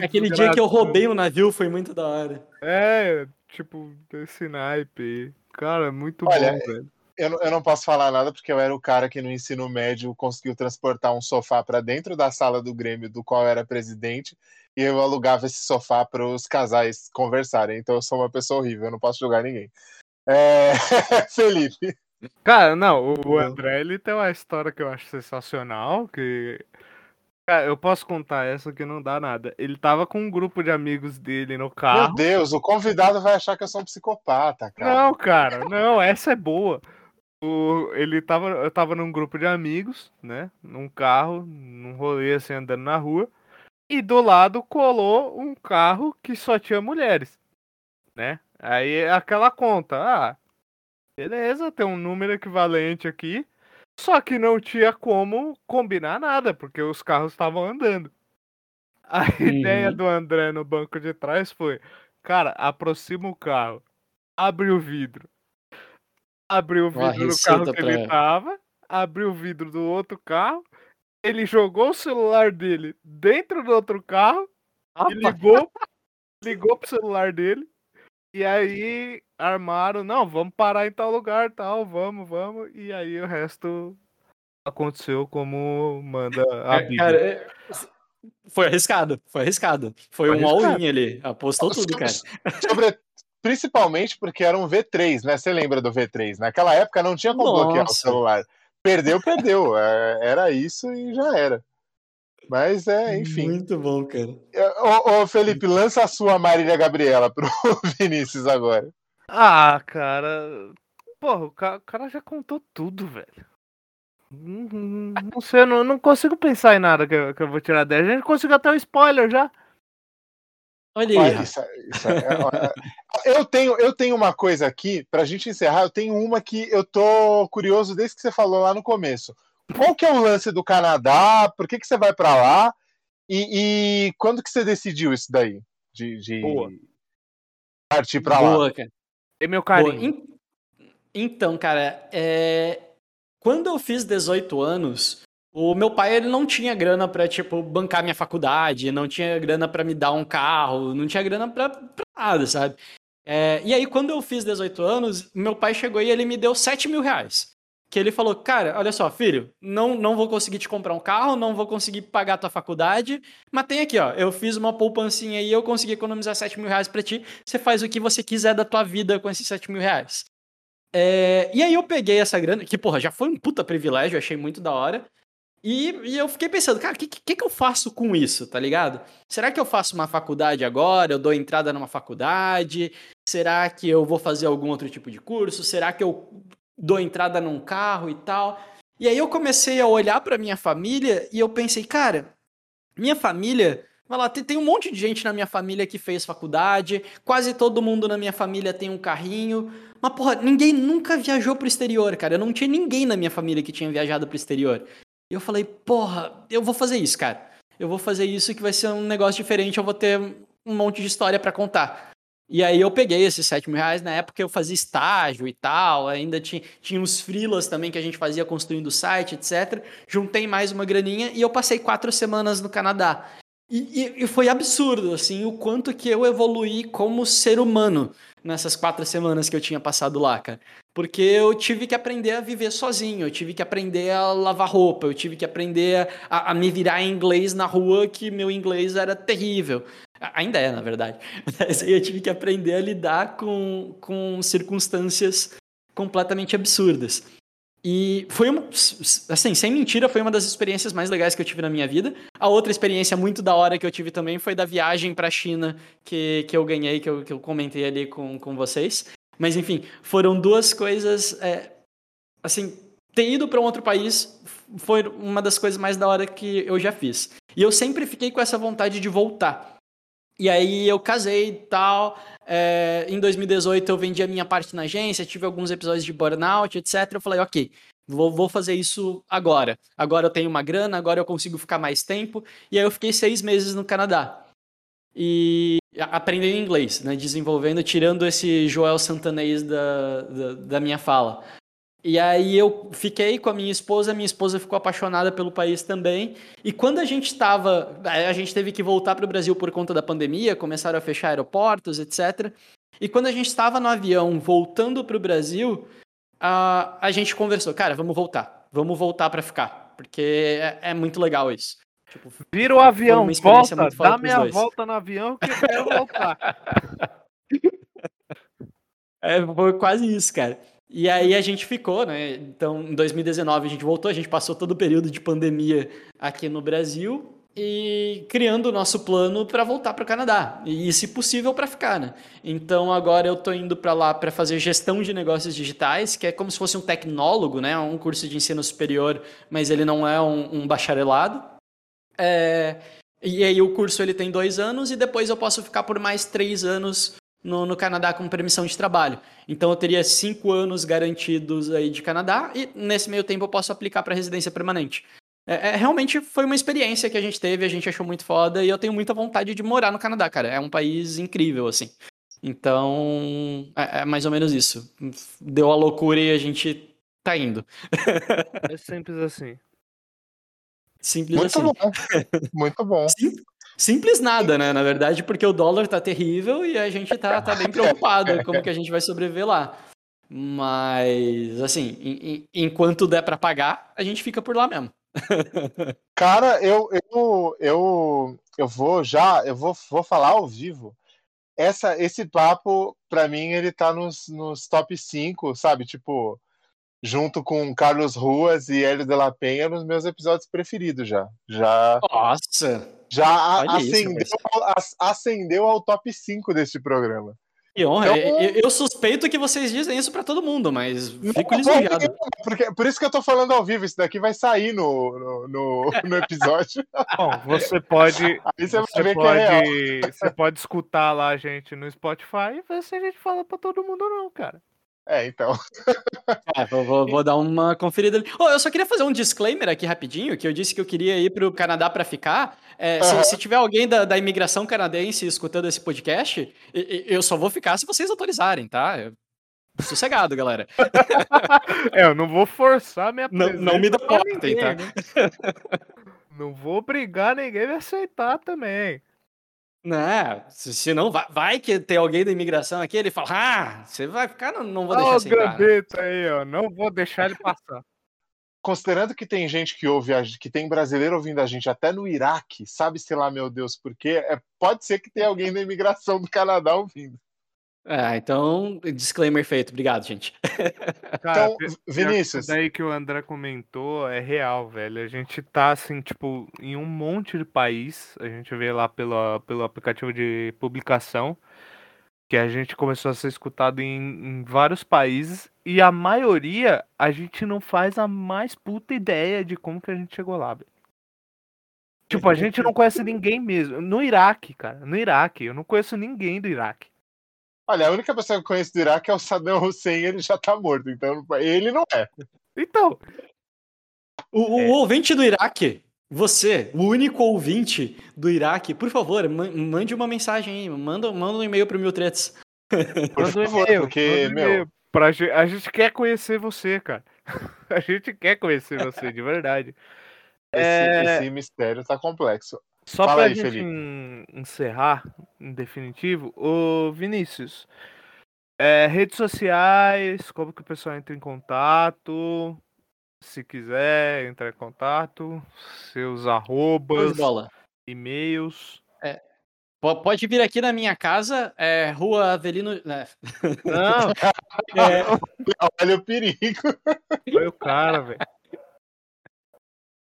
Aquele dia que eu roubei um navio foi muito da hora. É, tipo, desse naipe. Cara, muito Olha, bom, velho. Eu, não- eu não posso falar nada porque eu era o cara que no ensino médio conseguiu transportar um sofá para dentro da sala do Grêmio, do qual eu era presidente, e eu alugava esse sofá para os casais conversarem. Então eu sou uma pessoa horrível, eu não posso julgar ninguém. É... Felipe. Cara, não, o- o André, ele tem uma história que eu acho sensacional, que... Cara, eu posso contar essa que não dá nada. Ele tava com um grupo de amigos dele no Meu carro. Deus, o convidado vai achar que eu sou um psicopata, cara. Não, cara, não, essa é boa. O, ele tava, eu tava num grupo de amigos, né? Num carro, num rolê assim, andando na rua. E do lado colou um carro que só tinha mulheres, né? Aí aquela conta, ah, beleza, tem um número equivalente aqui. Só que não tinha como combinar nada, porque os carros estavam andando. A ideia do André no banco de trás foi: cara, aproxima o carro, abre o vidro. Abriu o vidro do carro que ele tava, abriu o vidro do outro carro, ele jogou o celular dele dentro do outro carro e ligou, ligou pro celular dele. E aí armaram, não, vamos parar em tal lugar, tal, vamos, vamos. E aí o resto aconteceu como manda a Bíblia. Cara, é- foi arriscado, foi arriscado. Foi, Foi um all-in ali. Apostou tudo, cara. Sobre- principalmente porque era um V3, né? Você lembra do V3? Naquela época não tinha como bloquear o Nossa. celular. Perdeu, perdeu. É, Era isso e já era. Mas é, enfim. Muito bom, cara. Ô, ô, Felipe, lança a sua Marília Gabriela pro Vinícius agora. Ah, cara. Porra, o ca- o cara, já contou tudo, velho. Não, não- não sei, eu não, não consigo pensar em nada que eu, que eu vou tirar dela. A gente conseguiu até o spoiler já. Olha aí, Olha, Rafa. isso, isso é- olha, eu, tenho, eu tenho uma coisa aqui, pra gente encerrar, eu tenho uma que eu tô curioso desde que você falou lá no começo. Qual que é o lance do Canadá? Por que, que você vai pra lá? E, e quando que você decidiu isso daí? De, de Boa. partir pra lá? Boa, cara. E meu carinho. En- Então, cara, é... quando eu fiz 18 anos, o meu pai ele não tinha grana pra, tipo, bancar minha faculdade, não tinha grana pra me dar um carro, não tinha grana pra, pra nada, sabe? É, E aí, quando eu fiz 18 anos, meu pai chegou e ele me deu 7 mil reais. Que ele falou, cara, olha só, filho, não, não vou conseguir te comprar um carro, não vou conseguir pagar a tua faculdade, mas tem aqui, ó, eu fiz uma poupancinha aí, eu consegui economizar 7 mil reais pra ti, você faz o que você quiser da tua vida com esses 7 mil reais. É, e aí eu peguei essa grana, que, porra, já foi um puta privilégio, achei muito da hora. E, e eu fiquei pensando, cara, o que, que, que eu faço com isso, tá ligado? Será que eu faço uma faculdade agora? Eu dou entrada numa faculdade? Será que eu vou fazer algum outro tipo de curso? Será que eu dou entrada num carro e tal? E aí eu comecei a olhar pra minha família e eu pensei, cara, minha família. Vai lá, tem, um monte de gente na minha família que fez faculdade, quase todo mundo na minha família tem um carrinho. Mas, porra, ninguém nunca viajou pro exterior, cara. Eu não tinha ninguém na minha família que tinha viajado pro exterior. E eu falei, porra, eu vou fazer isso, cara. Eu vou fazer isso que vai ser um negócio diferente, eu vou ter um monte de história pra contar. E aí eu peguei esses 7 mil reais, na época eu fazia estágio e tal, ainda tinha, tinha uns freelas também que a gente fazia construindo o site, etc. Juntei mais uma graninha e eu passei quatro semanas no Canadá. E, e- e foi absurdo, assim, o quanto que eu evoluí como ser humano nessas quatro semanas que eu tinha passado lá, cara. Porque eu tive que aprender a viver sozinho, eu tive que aprender a lavar roupa, eu tive que aprender a, a me virar em inglês na rua, que meu inglês era terrível. Ainda é, na verdade. Mas aí eu tive que aprender a lidar com, com circunstâncias completamente absurdas. E foi uma, assim, sem mentira, foi uma das experiências mais legais que eu tive na minha vida. A outra experiência muito da hora que eu tive também foi da viagem para a China que, que eu ganhei, que eu, que eu comentei ali com, com vocês. Mas enfim, foram duas coisas. É, assim, ter ido para um outro país foi uma das coisas mais da hora que eu já fiz. E eu sempre fiquei com essa vontade de voltar. E aí eu casei e tal. É, em 2018 eu vendi a minha parte na agência, tive alguns episódios de burnout, etc. Eu falei, ok, vou, vou fazer isso agora. Agora eu tenho uma grana, agora eu consigo ficar mais tempo. E aí eu fiquei seis meses no Canadá. E aprendendo inglês, né? Desenvolvendo, tirando esse Joel Santanês da, da, da minha fala. E aí eu fiquei com a minha esposa, minha esposa ficou apaixonada pelo país também. E quando a gente estava, a gente teve que voltar para o Brasil por conta da pandemia, começaram a fechar aeroportos, etc. E quando a gente estava no avião voltando para o Brasil, a, a gente conversou, cara, vamos voltar, vamos voltar para ficar, porque é, é, muito legal isso. Tipo, Vira o avião, volta, dá minha volta no avião que eu quero voltar. é, foi quase isso, cara. E aí a gente ficou, né? Então, em 2019 a gente voltou, a gente passou todo o período de pandemia aqui no Brasil e criando o nosso plano para voltar para o Canadá e, se possível, para ficar, né? Então, agora eu estou indo para lá para fazer gestão de negócios digitais, que é como se fosse um tecnólogo, né? Um curso de ensino superior, mas ele não é um, um bacharelado. É, e aí o curso ele tem dois anos e depois eu posso ficar por mais três anos no, no, Canadá com permissão de trabalho. Então eu teria cinco anos garantidos aí de Canadá e nesse meio tempo eu posso aplicar para residência permanente. É, é, realmente foi uma experiência que a gente teve, a gente achou muito foda e eu tenho muita vontade de morar no Canadá, cara. É um país incrível, assim. Então, é, é mais ou menos isso. Deu a loucura e a gente tá indo. é simples assim. Simples muito assim. Bom. Muito bom. Sim, Simples nada, né? Na verdade, porque o dólar tá terrível e a gente tá, tá bem preocupado como que a gente vai sobreviver lá. Mas, assim, em, enquanto der para pagar, a gente fica por lá mesmo. Cara, eu, eu, eu, eu vou já, eu vou, vou falar ao vivo. Essa, esse papo, para mim, ele tá nos, nos top 5, sabe? Tipo, junto com Carlos Ruas e Hélio de la Penha nos meus episódios preferidos já. Já. Nossa! Já acendeu, isso, acendeu ao top 5 deste programa. Que honra. Então, eu, eu, suspeito que vocês dizem isso para todo mundo, mas fico lisonjeado. Porque, por isso que eu tô falando ao vivo, isso daqui vai sair no, no, no, no episódio. Bom, você pode. Aí você, você pode, é você pode escutar lá a gente no Spotify e ver se a gente fala para todo mundo ou não, cara. É, então. É, vou, vou, vou, dar uma conferida ali. Oh, eu só queria fazer um disclaimer aqui rapidinho, que eu disse que eu queria ir para o Canadá para ficar. É, uhum. se, se, tiver alguém da, da, imigração canadense escutando esse podcast, eu só vou ficar se vocês autorizarem, tá? Sossegado, galera. é, eu não vou forçar minha Não, não me dá ninguém, tá? Né? Não vou obrigar ninguém a aceitar também. Não, se não vai, vai que tem alguém da imigração aqui, ele fala, ah, você vai ficar, não, não vou deixar Olha o gambito aí, ó, não vou deixar ele passar. Considerando que tem gente que ouve, a, que tem brasileiro ouvindo a gente até no Iraque, sabe, sei lá, meu Deus, porque é, pode ser que tenha alguém da imigração do Canadá ouvindo. Ah, então, disclaimer feito. Obrigado, gente. Cara, então, Vinícius. daí que o André comentou é real, velho. A gente tá, assim, tipo, em um monte de país. A gente vê lá pelo, pelo aplicativo de publicação que a gente começou a ser escutado em, em vários países. E a maioria, a gente não faz a mais puta ideia de como que a gente chegou lá, velho. Tipo, a gente não conhece ninguém mesmo. No Iraque, cara. No Iraque. Eu não conheço ninguém do Iraque. Olha, a única pessoa que eu conheço do Iraque é o Saddam Hussein, ele já tá morto, então ele não é. Então. O, é. o ouvinte do Iraque, você, o único ouvinte do Iraque, por favor, mande uma mensagem aí, manda, manda um e-mail pro Miltretes. Por favor, porque, meu. Pra, a gente quer conhecer você, cara. A gente quer conhecer você, de verdade. Esse, é... esse mistério tá complexo. Só Fala pra aí, gente encerrar, em definitivo, o Vinícius, é, redes sociais, como que o pessoal entra em contato, se quiser entrar em contato, seus arrobas, e-mails. É, Po- Pode vir aqui na minha casa, é, Rua Avelino. né? Não, É, Olha o perigo. foi o cara, velho.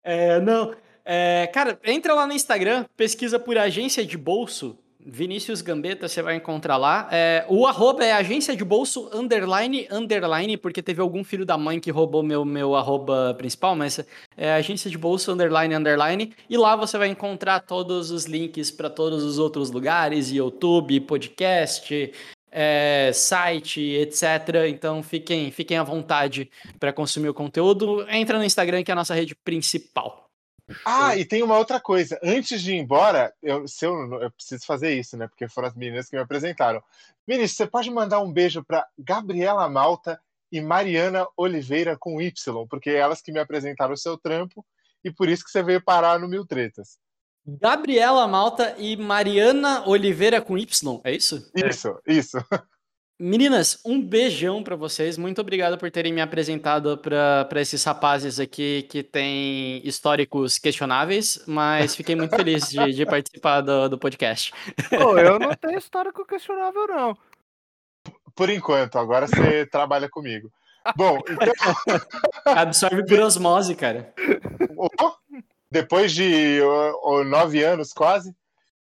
é, não. É, cara, entra lá no Instagram, pesquisa por agência de bolso. Vinícius Gambetta, você vai encontrar lá. É, o arroba é agência de bolso underline underline, porque teve algum filho da mãe que roubou meu, meu arroba principal, mas é agência de bolso underline underline. E lá você vai encontrar todos os links para todos os outros lugares, YouTube, podcast, é, site, etc. Então fiquem, fiquem à vontade para consumir o conteúdo. Entra no Instagram, que é a nossa rede principal. Ah, e tem uma outra coisa. Antes de ir embora, eu, se eu, eu preciso fazer isso, né? Porque foram as meninas que me apresentaram. Vinícius, você pode mandar um beijo para Gabriela Malta e Mariana Oliveira com Y, porque é elas que me apresentaram o seu trampo e por isso que você veio parar no Mil Tretas. Gabriela Malta e Mariana Oliveira com Y, é isso? Isso, isso. Meninas, um beijão pra vocês. Muito obrigado por terem me apresentado pra pra esses rapazes aqui que têm históricos questionáveis, mas fiquei muito feliz de, de participar do, do podcast. Pô, eu não tenho histórico questionável, não. Por enquanto, agora você trabalha comigo. Bom, então, Absorve por osmose, cara. depois de oh, oh, nove anos quase.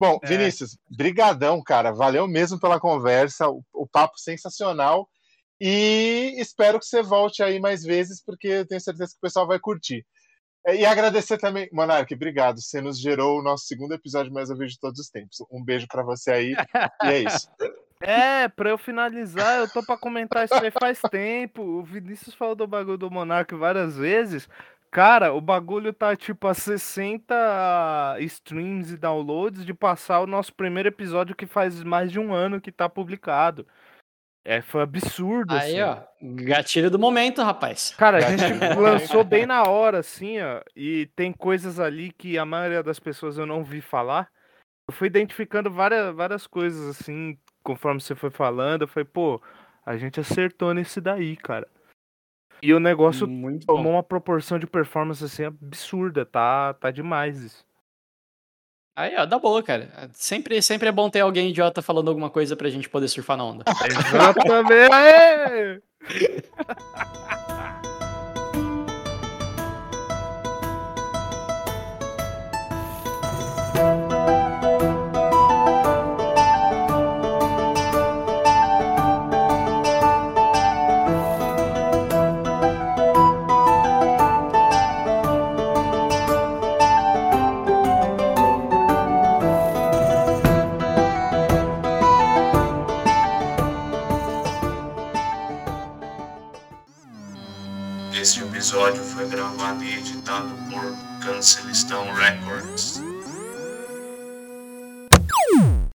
Bom, É. Vinícius, brigadão, cara. Valeu mesmo pela conversa, o, o papo sensacional. E espero que você volte aí mais vezes, porque eu tenho certeza que o pessoal vai curtir. É, E agradecer também, Monark, obrigado. Você nos gerou o nosso segundo episódio mais ouvido de todos os tempos. Um beijo pra você aí. E é isso. É, pra eu finalizar, eu tô pra comentar isso aí faz tempo. O Vinícius falou do bagulho do Monark várias vezes. Cara, o bagulho tá tipo a 60 streams e downloads de passar o nosso primeiro episódio que faz mais de um ano que tá publicado. É, foi absurdo, Aí, assim. ó, gatilho do momento, rapaz. Cara, a gente lançou bem na hora, assim, ó. E tem coisas ali que a maioria das pessoas eu não vi falar. Eu fui identificando várias, várias coisas, assim, conforme você foi falando. Eu falei, pô, a gente acertou nesse daí, cara. E o negócio Muito tomou bom. uma proporção de performance, assim, absurda. Tá, tá demais isso. Aí, ó, dá boa, cara. Sempre, sempre é bom ter alguém idiota falando alguma coisa pra gente poder surfar na onda. Exatamente. episódio foi gravado e editado por Cancelistão Records.